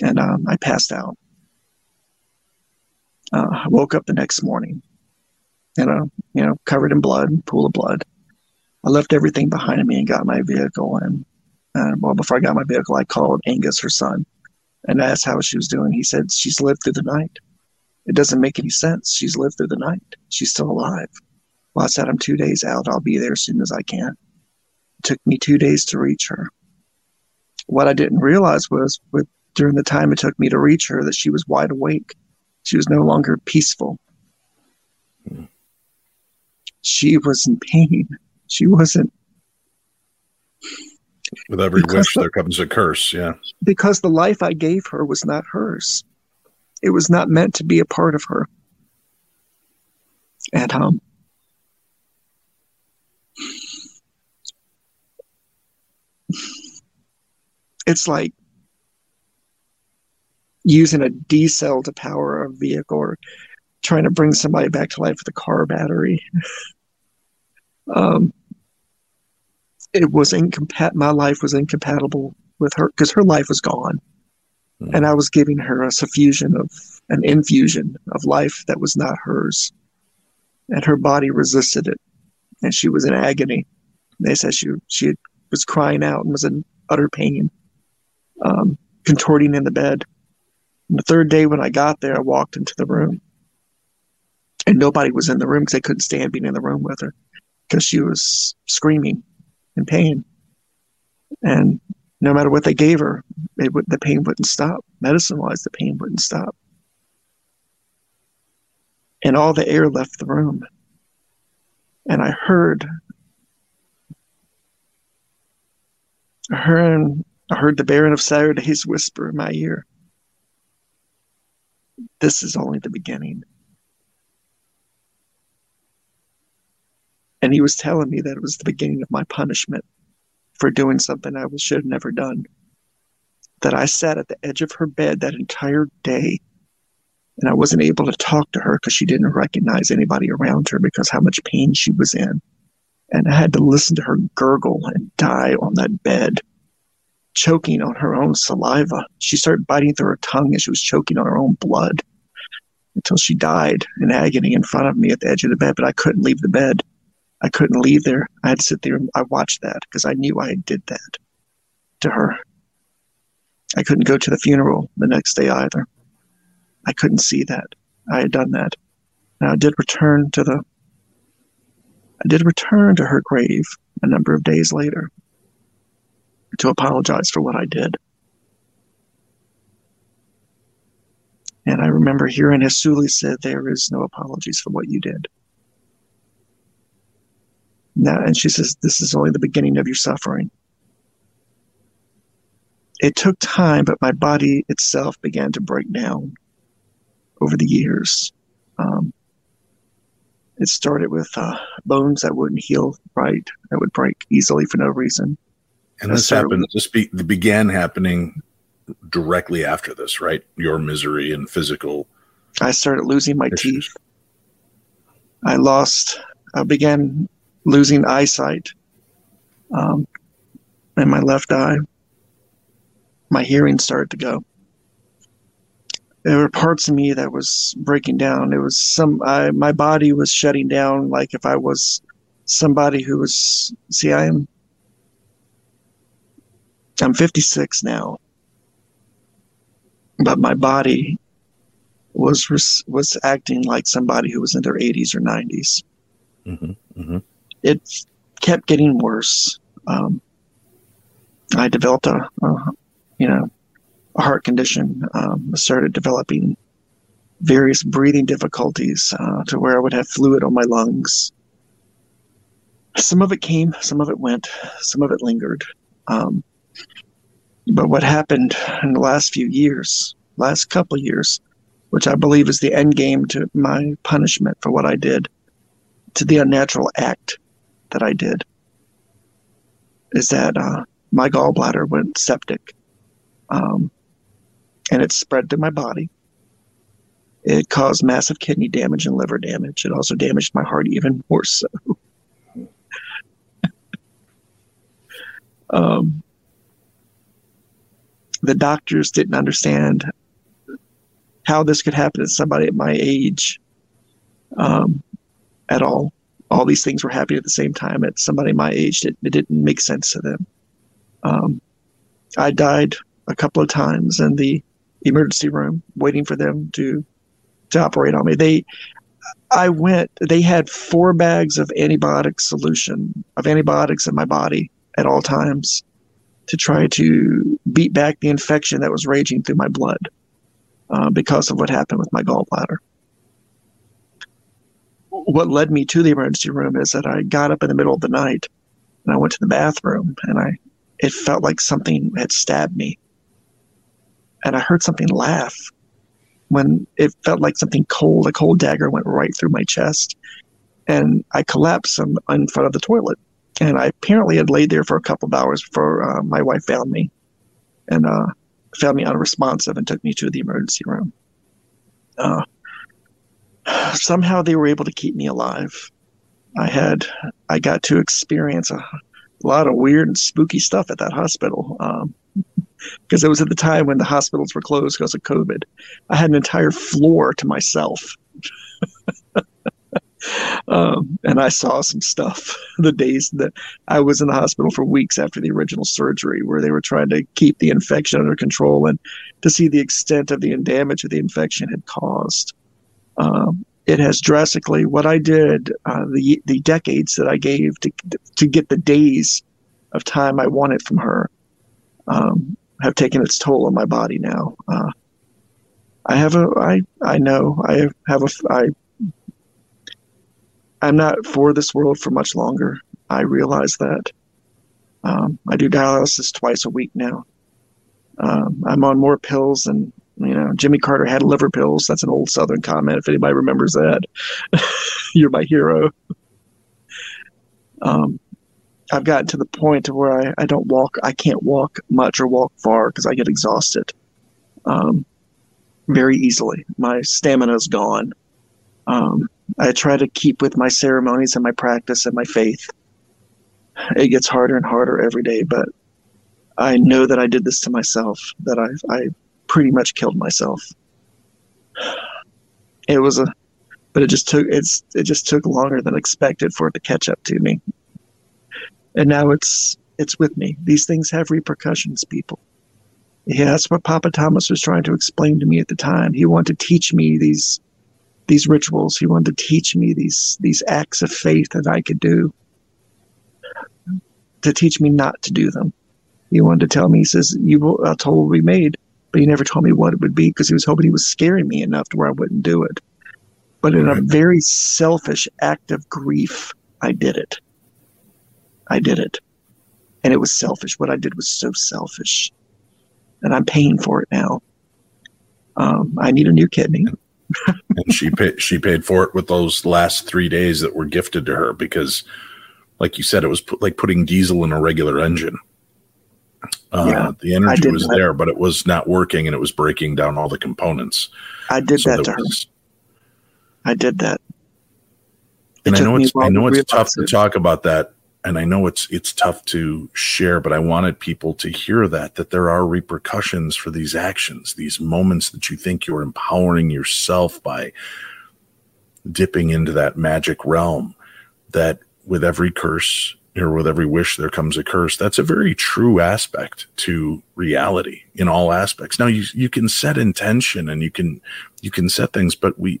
And um, I passed out. Uh, I woke up the next morning, you know, you know, covered in blood, pool of blood. I left everything behind me and got my vehicle. And uh, well, before I got my vehicle, I called Angus, her son, and asked how she was doing. He said she's lived through the night. It doesn't make any sense. She's lived through the night. She's still alive. Well, I said I'm two days out. I'll be there as soon as I can. It took me two days to reach her. What I didn't realize was, with during the time it took me to reach her, that she was wide awake. She was no longer peaceful. Hmm. She was in pain. She wasn't With every wish, the- there comes a curse. Yeah. because the life I gave her was not hers. It was not meant to be a part of her. And um, it's like using a D cell to power a vehicle or trying to bring somebody back to life with a car battery. um, it was incompatible. My life was incompatible with her because her life was gone. Mm. And I was giving her a suffusion of an infusion of life that was not hers. And her body resisted it. And she was in agony. They said she, she was crying out and was in utter pain, um, contorting in the bed. And the third day when I got there, I walked into the room. And nobody was in the room because they couldn't stand being in the room with her because she was screaming in pain. And no matter what they gave her, it would, the pain wouldn't stop. Medicine wise, the pain wouldn't stop. And all the air left the room. And I heard, I heard, I heard the Baron of Saturdays whisper in my ear, This is only the beginning. And he was telling me that it was the beginning of my punishment for doing something I should have never done. That I sat at the edge of her bed that entire day and I wasn't able to talk to her because she didn't recognize anybody around her because how much pain she was in. And I had to listen to her gurgle and die on that bed, choking on her own saliva. She started biting through her tongue as she was choking on her own blood until she died in agony in front of me at the edge of the bed, but I couldn't leave the bed. I couldn't leave there. I had to sit there and I watched that because I knew I did that to her. I couldn't go to the funeral the next day either. I couldn't see that. I had done that. I did return to the I did return to her grave a number of days later to apologize for what I did. And I remember hearing Hasuli said, There is no apologies for what you did. Now, and she says, This is only the beginning of your suffering. It took time, but my body itself began to break down over the years. Um, it started with uh, bones that wouldn't heal right, that would break easily for no reason. And this happened, with, this be, began happening directly after this, right? Your misery and physical. I started losing my issues. teeth. I lost, I began losing eyesight um, in my left eye. My hearing started to go. There were parts of me that was breaking down. It was some, I, my body was shutting down like if I was somebody who was, see, I am, I'm 56 now, but my body was was acting like somebody who was in their 80s or 90s. Mm-hmm, mm-hmm it kept getting worse. Um, I developed a, a, you know, a heart condition. Um, started developing various breathing difficulties uh, to where I would have fluid on my lungs. Some of it came, some of it went, some of it lingered. Um, but what happened in the last few years, last couple years, which I believe is the end game to my punishment for what I did, to the unnatural act that I did is that uh, my gallbladder went septic um, and it spread to my body. It caused massive kidney damage and liver damage. It also damaged my heart even more so. um, the doctors didn't understand how this could happen to somebody at my age um, at all all these things were happening at the same time at somebody my age. It, it didn't make sense to them. Um, I died a couple of times in the emergency room waiting for them to to operate on me. They I went they had four bags of antibiotic solution of antibiotics in my body at all times to try to beat back the infection that was raging through my blood uh, because of what happened with my gallbladder what led me to the emergency room is that I got up in the middle of the night and I went to the bathroom and I it felt like something had stabbed me. And I heard something laugh. when it felt like something cold, a cold dagger went right through my chest, and I collapsed in, front of the toilet. And I apparently had laid there for a couple of hours before uh, my wife found me, and uh, found me unresponsive and took me to the emergency room. Uh, somehow they were able to keep me alive. I had I got to experience a, lot of weird and spooky stuff at that hospital. Um, because it was at the time when the hospitals were closed because of COVID. I had an entire floor to myself. um, and I saw some stuff the days that I was in the hospital for weeks after the original surgery, where they were trying to keep the infection under control and to see the extent of the damage that the infection had caused. Um, it has drastically what I did, uh, the the decades that I gave to to get the days of time I wanted from her. Um, have taken its toll on my body now. Uh, I have a, I, I know I have a, I, I'm not for this world for much longer. I realize that. Um, I do dialysis twice a week now. Um, I'm on more pills than you know. Jimmy Carter had liver pills. That's an old Southern comment. If anybody remembers that, you're my hero. Um, I've gotten to the point where I, I don't walk, I can't walk much or walk far because I get exhausted um, very easily. My stamina is gone. Um, I try to keep with my ceremonies and my practice and my faith. It gets harder and harder every day, but I know that I did this to myself, that I, I pretty much killed myself. It was a, but it just took, it's, it just took longer than expected for it to catch up to me and now it's it's with me. These things have repercussions, people. Yeah, that's what Papa Thomas was trying to explain to me at the time. He wanted to teach me these these rituals. He wanted to teach me these these acts of faith that I could do. To teach me not to do them. He wanted to tell me, he says, You will a toll will be made, but he never told me what it would be because he was hoping he was scaring me enough to where I wouldn't do it. But in a very selfish act of grief, I did it. I did it. And it was selfish. What I did was so selfish. And I'm paying for it now. Um, I need a new kidney. and she paid she paid for it with those last three days that were gifted to her because like you said it was like putting diesel in a regular engine uh, yeah, the energy was that. there but it was not working and it was breaking down all the components i did so that to was, i did that and i know it's i know it's tough it. to talk about that and I know it's it's tough to share, but I wanted people to hear that that there are repercussions for these actions, these moments that you think you're empowering yourself by dipping into that magic realm. That with every curse or with every wish there comes a curse. That's a very true aspect to reality in all aspects. Now you you can set intention and you can you can set things, but we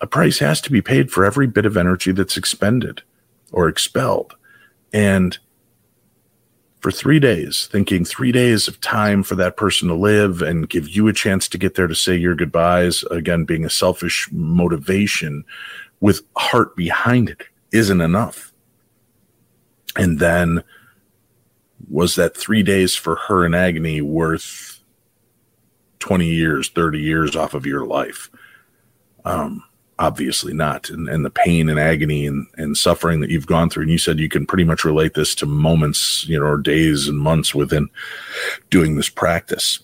a price has to be paid for every bit of energy that's expended or expelled and for three days, thinking three days of time for that person to live and give you a chance to get there to say your goodbyes, again, being a selfish motivation with heart behind it isn't enough. And then was that three days for her in agony worth 20 years, 30 years off of your life? Um, obviously not and, and the pain and agony and, and suffering that you've gone through and you said you can pretty much relate this to moments you know or days and months within doing this practice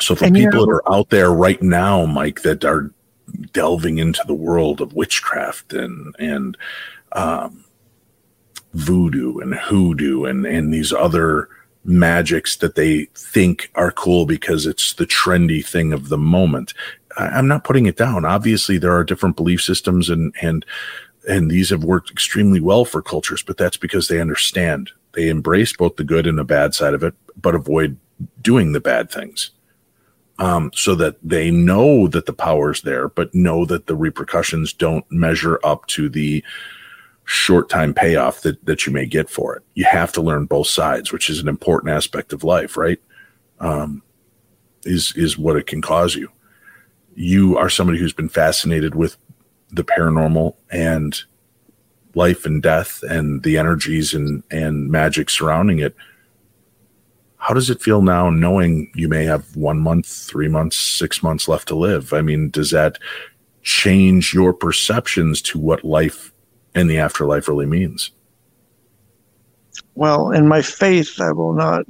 so for and people that are out there right now mike that are delving into the world of witchcraft and and um, voodoo and hoodoo and and these other magics that they think are cool because it's the trendy thing of the moment I'm not putting it down. Obviously, there are different belief systems, and and and these have worked extremely well for cultures. But that's because they understand. They embrace both the good and the bad side of it, but avoid doing the bad things. Um, so that they know that the power is there, but know that the repercussions don't measure up to the short time payoff that, that you may get for it. You have to learn both sides, which is an important aspect of life, right? Um, is is what it can cause you you are somebody who's been fascinated with the paranormal and life and death and the energies and, and magic surrounding it, how does it feel now knowing you may have one month, three months, six months left to live? I mean, does that change your perceptions to what life and the afterlife really means? Well, in my faith, I will not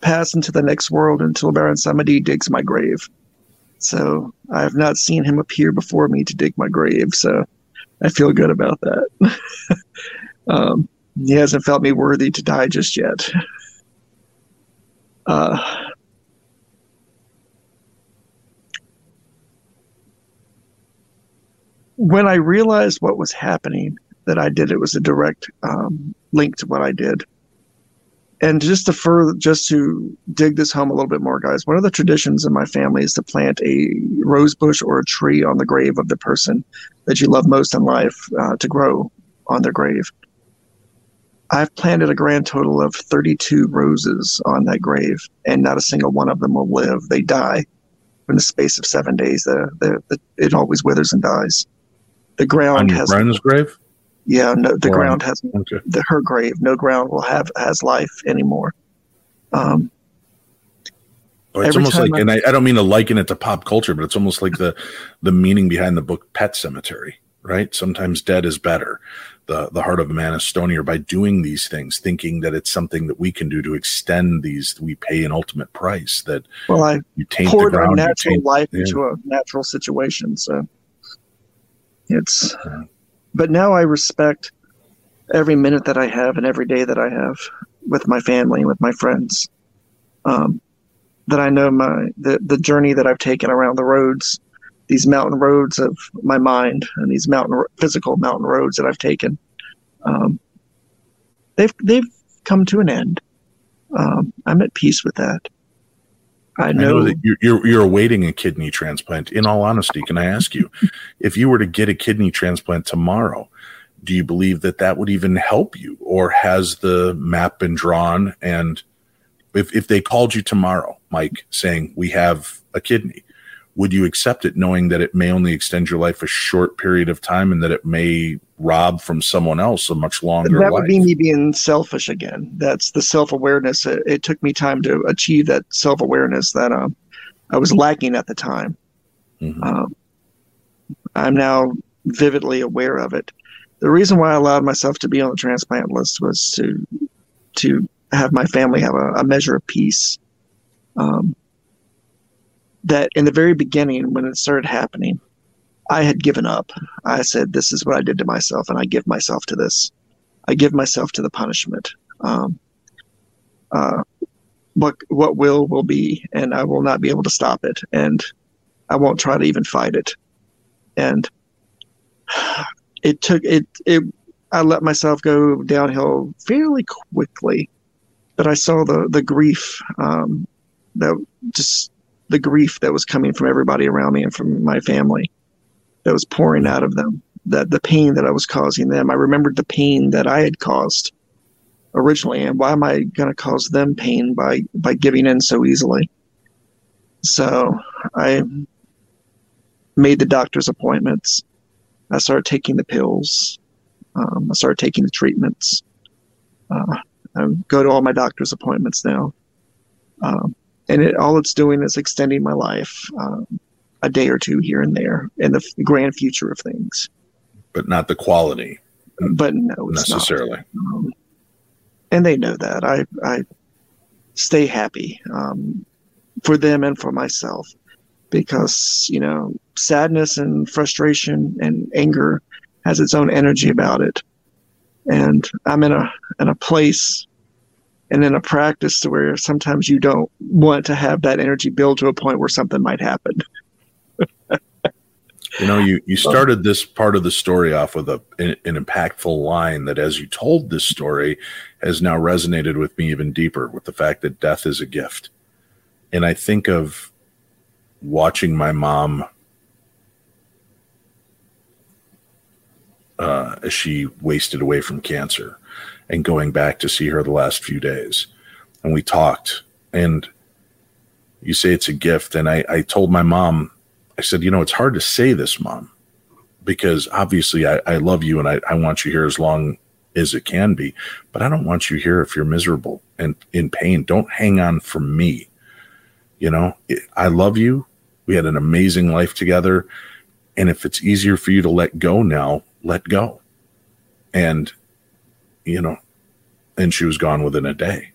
pass into the next world until Baron Samedi digs my grave. So I have not seen him appear before me to dig my grave. So I feel good about that. um, he hasn't felt me worthy to die just yet. Uh, when I realized what was happening, that I did it was a direct um, link to what I did. And just to further, just to dig this home a little bit more, guys. One of the traditions in my family is to plant a rose bush or a tree on the grave of the person that you love most in life uh, to grow on their grave. I've planted a grand total of 32 roses on that grave, and not a single one of them will live. They die in the space of seven days. The, the, the it always withers and dies. The ground On has grave? Yeah, no, the Wow. ground has Okay. the her grave. No ground will have has life anymore. Um, Or it's almost like, I- and I, I don't mean to liken it to pop culture, but it's almost like the the meaning behind the book Pet Sematary, right? Sometimes dead is better. The the heart of a man is stonier by doing these things, thinking that it's something that we can do to extend these. We pay an ultimate price that well, I you taint the poured a ground. you natural taint- life yeah. into a natural situation. So it's, Yeah. But now I respect every minute that I have and every day that I have with my family with my friends. Um, that I know my the the journey that I've taken around the roads, these mountain roads of my mind and these mountain physical mountain roads that I've taken. Um, they've they've come to an end. Um, I'm at peace with that. I I know, know that you're, you're you're awaiting a kidney transplant. In all honesty, can I ask you, if you were to get a kidney transplant tomorrow, do you believe that that would even help you, or has the map been drawn? And if if they called you tomorrow, Mike, saying we have a kidney, would you accept it, knowing that it may only extend your life a short period of time, and that it may rob from someone else a much longer that life? would be me being selfish again. That's the self awareness. It, it took me time to achieve that self awareness that um, I was lacking at the time. Mhm. Um, I'm now vividly aware of it. The reason why I allowed myself to be on the transplant list was to to have my family have a, a measure of peace. Um, that in the very beginning, when it started happening, I had given up. I said, "This is what I did to myself, and I give myself to this. I give myself to the punishment. Um, uh, what what will will be, and I will not be able to stop it, and I won't try to even fight it." And it took it it. I let myself go downhill fairly quickly, but I saw the the grief um, that just the grief that was coming from everybody around me and from my family that was pouring out of them that the pain that I was causing them. I remembered the pain that I had caused originally, and why am I going to cause them pain by by giving in so easily? So I made the doctor's appointments. I started taking the pills. Um, I started taking the treatments. Uh, I go to all my doctor's appointments now, um, and it, all it's doing is extending my life. Um, a day or two here and there in the grand future of things. but not the quality But no, it's necessarily. not. Um, and they know that. I I stay happy um, for them and for myself because you know sadness and frustration and anger has its own energy about it, and I'm in a in a place and in a practice to where sometimes you don't want to have that energy build to a point where something might happen. You know, you you started this part of the story off with a an, an impactful line that, as you told this story, has now resonated with me even deeper. With the fact that death is a gift, and I think of watching my mom uh, as she wasted away from cancer, and going back to see her the last few days, and we talked, and you say it's a gift, and I I told my mom I said, you know, it's hard to say this, mom, because obviously I, I love you and I, I want you here as long as it can be. But I don't want you here if you're miserable and in pain. Don't hang on for me. You know, I love you. We had an amazing life together. And if it's easier for you to let go now, let go. And, you know, and she was gone within a day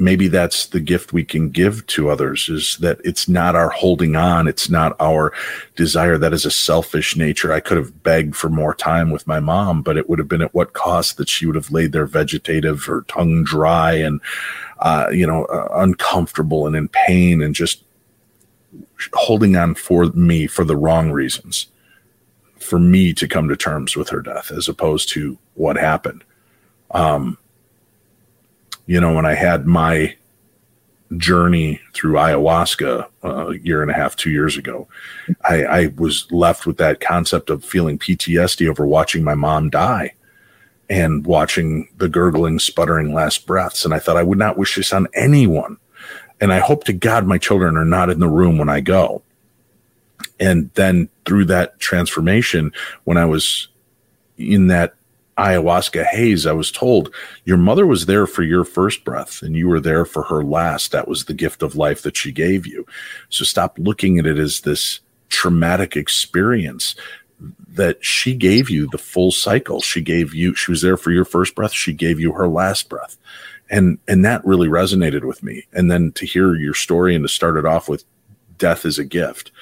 maybe that's the gift we can give to others is that it's not our holding on it's not our desire. That is a selfish nature. I could have begged for more time with my mom but it would have been at what cost that she would have laid there vegetative or tongue dry and uh, you know uh, uncomfortable and in pain and just holding on for me for the wrong reasons. For me to come to terms with her death as opposed to what happened. Um you know, when I had my journey through ayahuasca uh, a year and a half, two years ago, I, I was left with that concept of feeling PTSD over watching my mom die and watching the gurgling, sputtering last breaths. And I thought I would not wish this on anyone. And I hope to God my children are not in the room when I go. And then through that transformation, when I was in that ayahuasca haze, I was told your mother was there for your first breath and you were there for her last. That was the gift of life that she gave you. So stop looking at it as this traumatic experience that she gave you the full cycle. She gave you, she was there for your first breath. She gave you her last breath. And, and that really resonated with me. And then to hear your story and to start it off with death is a gift.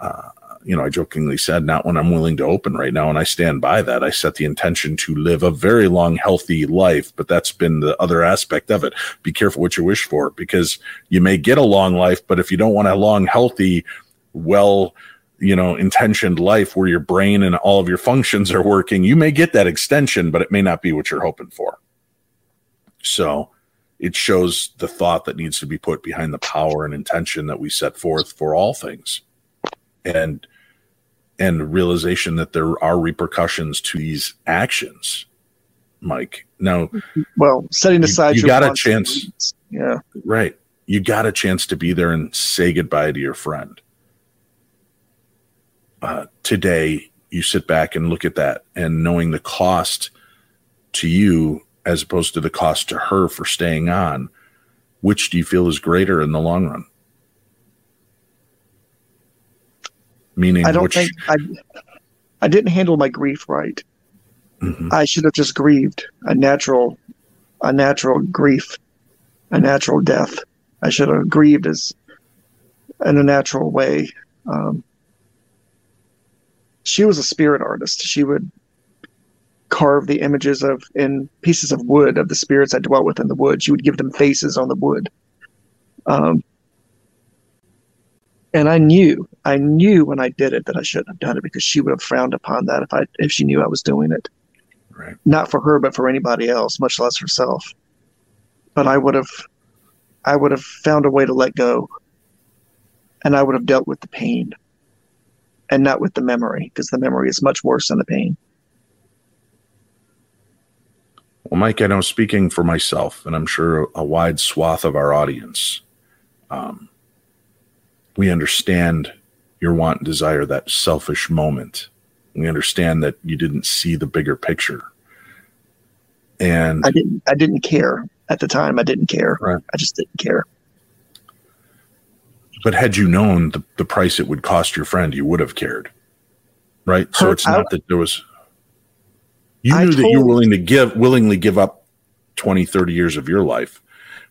Uh, you know, I jokingly said, not when I'm willing to open right now. And I stand by that. I set the intention to live a very long, healthy life, but that's been the other aspect of it. Be careful what you wish for because you may get a long life, but if you don't want a long, healthy, well, you know, intentioned life where your brain and all of your functions are working, you may get that extension, but it may not be what you're hoping for. So it shows the thought that needs to be put behind the power and intention that we set forth for all things. And and realization that there are repercussions to these actions mike. Now well setting aside you, you got a chance. yeah. Right. You got a chance to be there and say goodbye to your friend. Uh, today you sit back and look at that and knowing the cost to you as opposed to the cost to her for staying on which do you feel is greater in the long run Meaning, I don't which, think I, I didn't handle my grief right. Mhm. I should have just grieved a natural, a natural grief, a natural death. I should have grieved as in a natural way. Um, she was a spirit artist. She would carve the images of in pieces of wood of the spirits that dwelt within the wood. She would give them faces on the wood. Um, and I knew, I knew when I did it that I shouldn't have done it because she would have frowned upon that if I if she knew I was doing it. right Not for her, but for anybody else, much less herself. But I would have, I would have found a way to let go, and I would have dealt with the pain, and not with the memory, because the memory is much worse than the pain. Well, Mike, I know speaking for myself, and I'm sure a wide swath of our audience, um, we understand your want and desire, that selfish moment. We understand that you didn't see the bigger picture. And I didn't, I didn't care at the time. I didn't care. Right. I just didn't care. but had you known the, the price it would cost your friend, you would have cared. Right. So it's not I- that there was you I knew that you were willing to give willingly give up 20, 30 years of your life.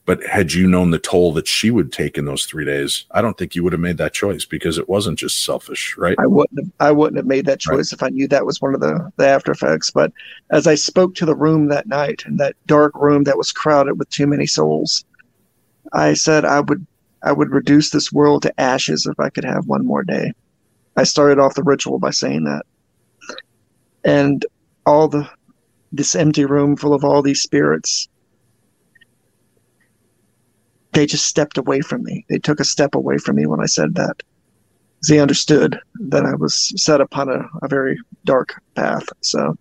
But had you known the toll that she would take in those three days, I don't think you would have made that choice because it wasn't just selfish, right? I wouldn't have, I wouldn't have made that Right. choice if I knew that was one of the, the after effects. But as I spoke to the room that night, in that dark room that was crowded with too many souls, I said I would I would reduce this world to ashes if I could have one more day. I started off the ritual by saying that. And all the this empty room full of all these spirits they just stepped away from me. They took a step away from me when I said that they understood that I was set upon a, a very dark path. So,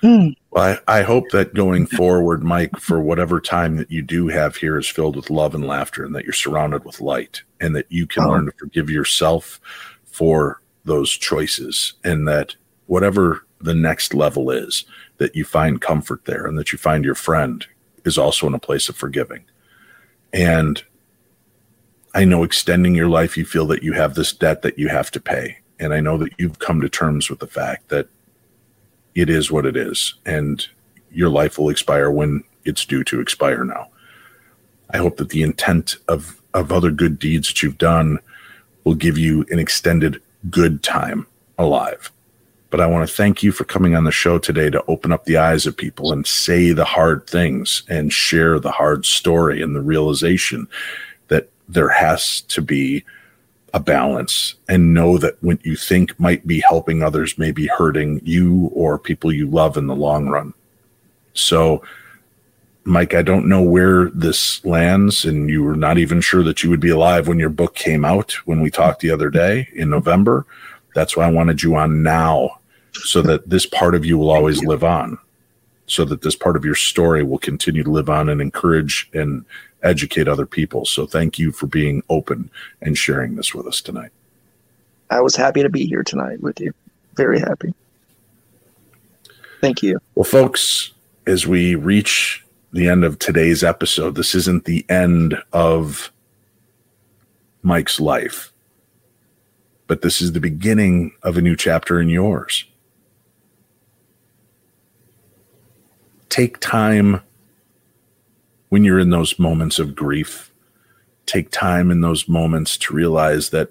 Hmm. Well, I, I hope that going forward, Mike, for whatever time that you do have here is filled with love and laughter and that you're surrounded with light and that you can Oh. learn to forgive yourself for those choices and that whatever the next level is, that you find comfort there and that you find your friend is also in a place of forgiving. And I know extending your life, you feel that you have this debt that you have to pay. And I know that you've come to terms with the fact that it is what it is. And your life will expire when it's due to expire now. I hope that the intent of, of other good deeds that you've done will give you an extended good time alive. But I want to thank you for coming on the show today to open up the eyes of people and say the hard things and share the hard story and the realization that there has to be a balance and know that what you think might be helping others may be hurting you or people you love in the long run. So, Mike, I don't know where this lands, and you were not even sure that you would be alive when your book came out when we talked the other day in November. That's why I wanted you on now so that this part of you will always live on, so that this part of your story will continue to live on and encourage and educate other people. So thank you for being open and sharing this with us tonight. I was happy to be here tonight with you. Very happy. Thank you. Well, folks, as we reach the end of today's episode, this isn't the end of Mike's life, but this is the beginning of a new chapter in yours. Take time when you're in those moments of grief. Take time in those moments to realize that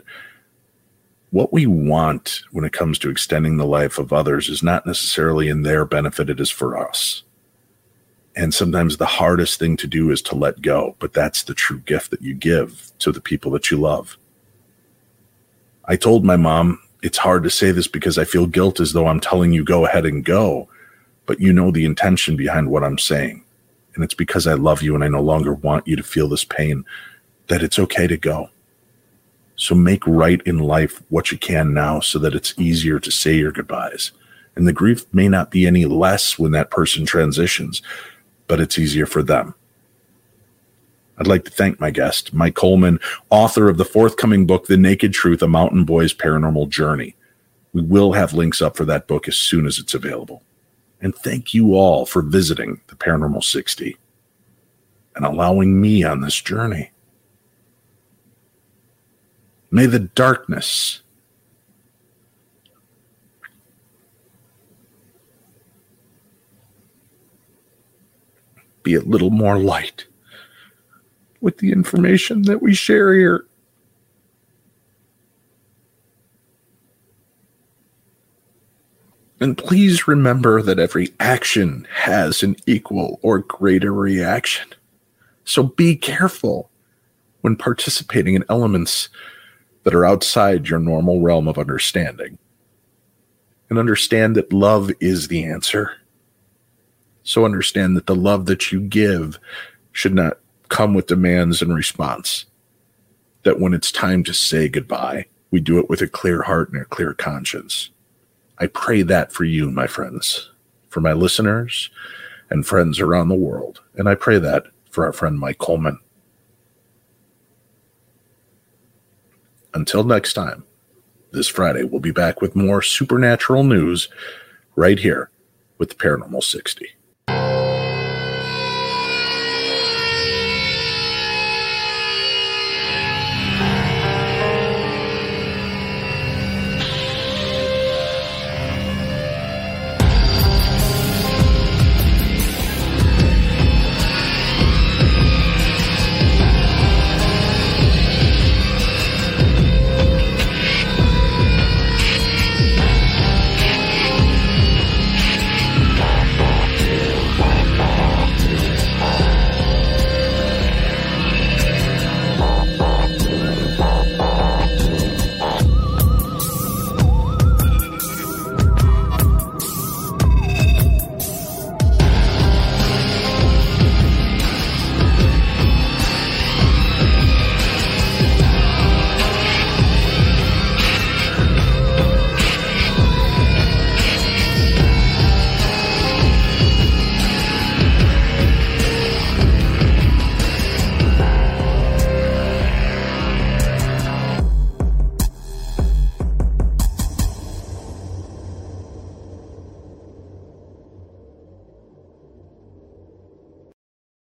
what we want when it comes to extending the life of others is not necessarily in their benefit, it is for us. And sometimes the hardest thing to do is to let go, but that's the true gift that you give to the people that you love. I told my mom, it's hard to say this because I feel guilt as though I'm telling you go ahead and go, but you know the intention behind what I'm saying and it's because I love you and I no longer want you to feel this pain, that it's okay to go. So make right in life what you can now so that it's easier to say your goodbyes. And the grief may not be any less when that person transitions, but it's easier for them. I'd like to thank my guest, Mike Coleman, author of the forthcoming book, The Naked Truth A Mountain Boy's Paranormal Journey. We will have links up for that book as soon as it's available. And thank you all for visiting the Paranormal 60 and allowing me on this journey. May the darkness be a little more light with the information that we share here. And please remember that every action has an equal or greater reaction. So be careful when participating in elements that are outside your normal realm of understanding. And understand that love is the answer. So understand that the love that you give should not come with demands and response. That when it's time to say goodbye, we do it with a clear heart and a clear conscience. I pray that for you, my friends, for my listeners and friends around the world. And I pray that for our friend Mike Coleman. Until next time, this Friday, we'll be back with more supernatural news right here with the Paranormal 60.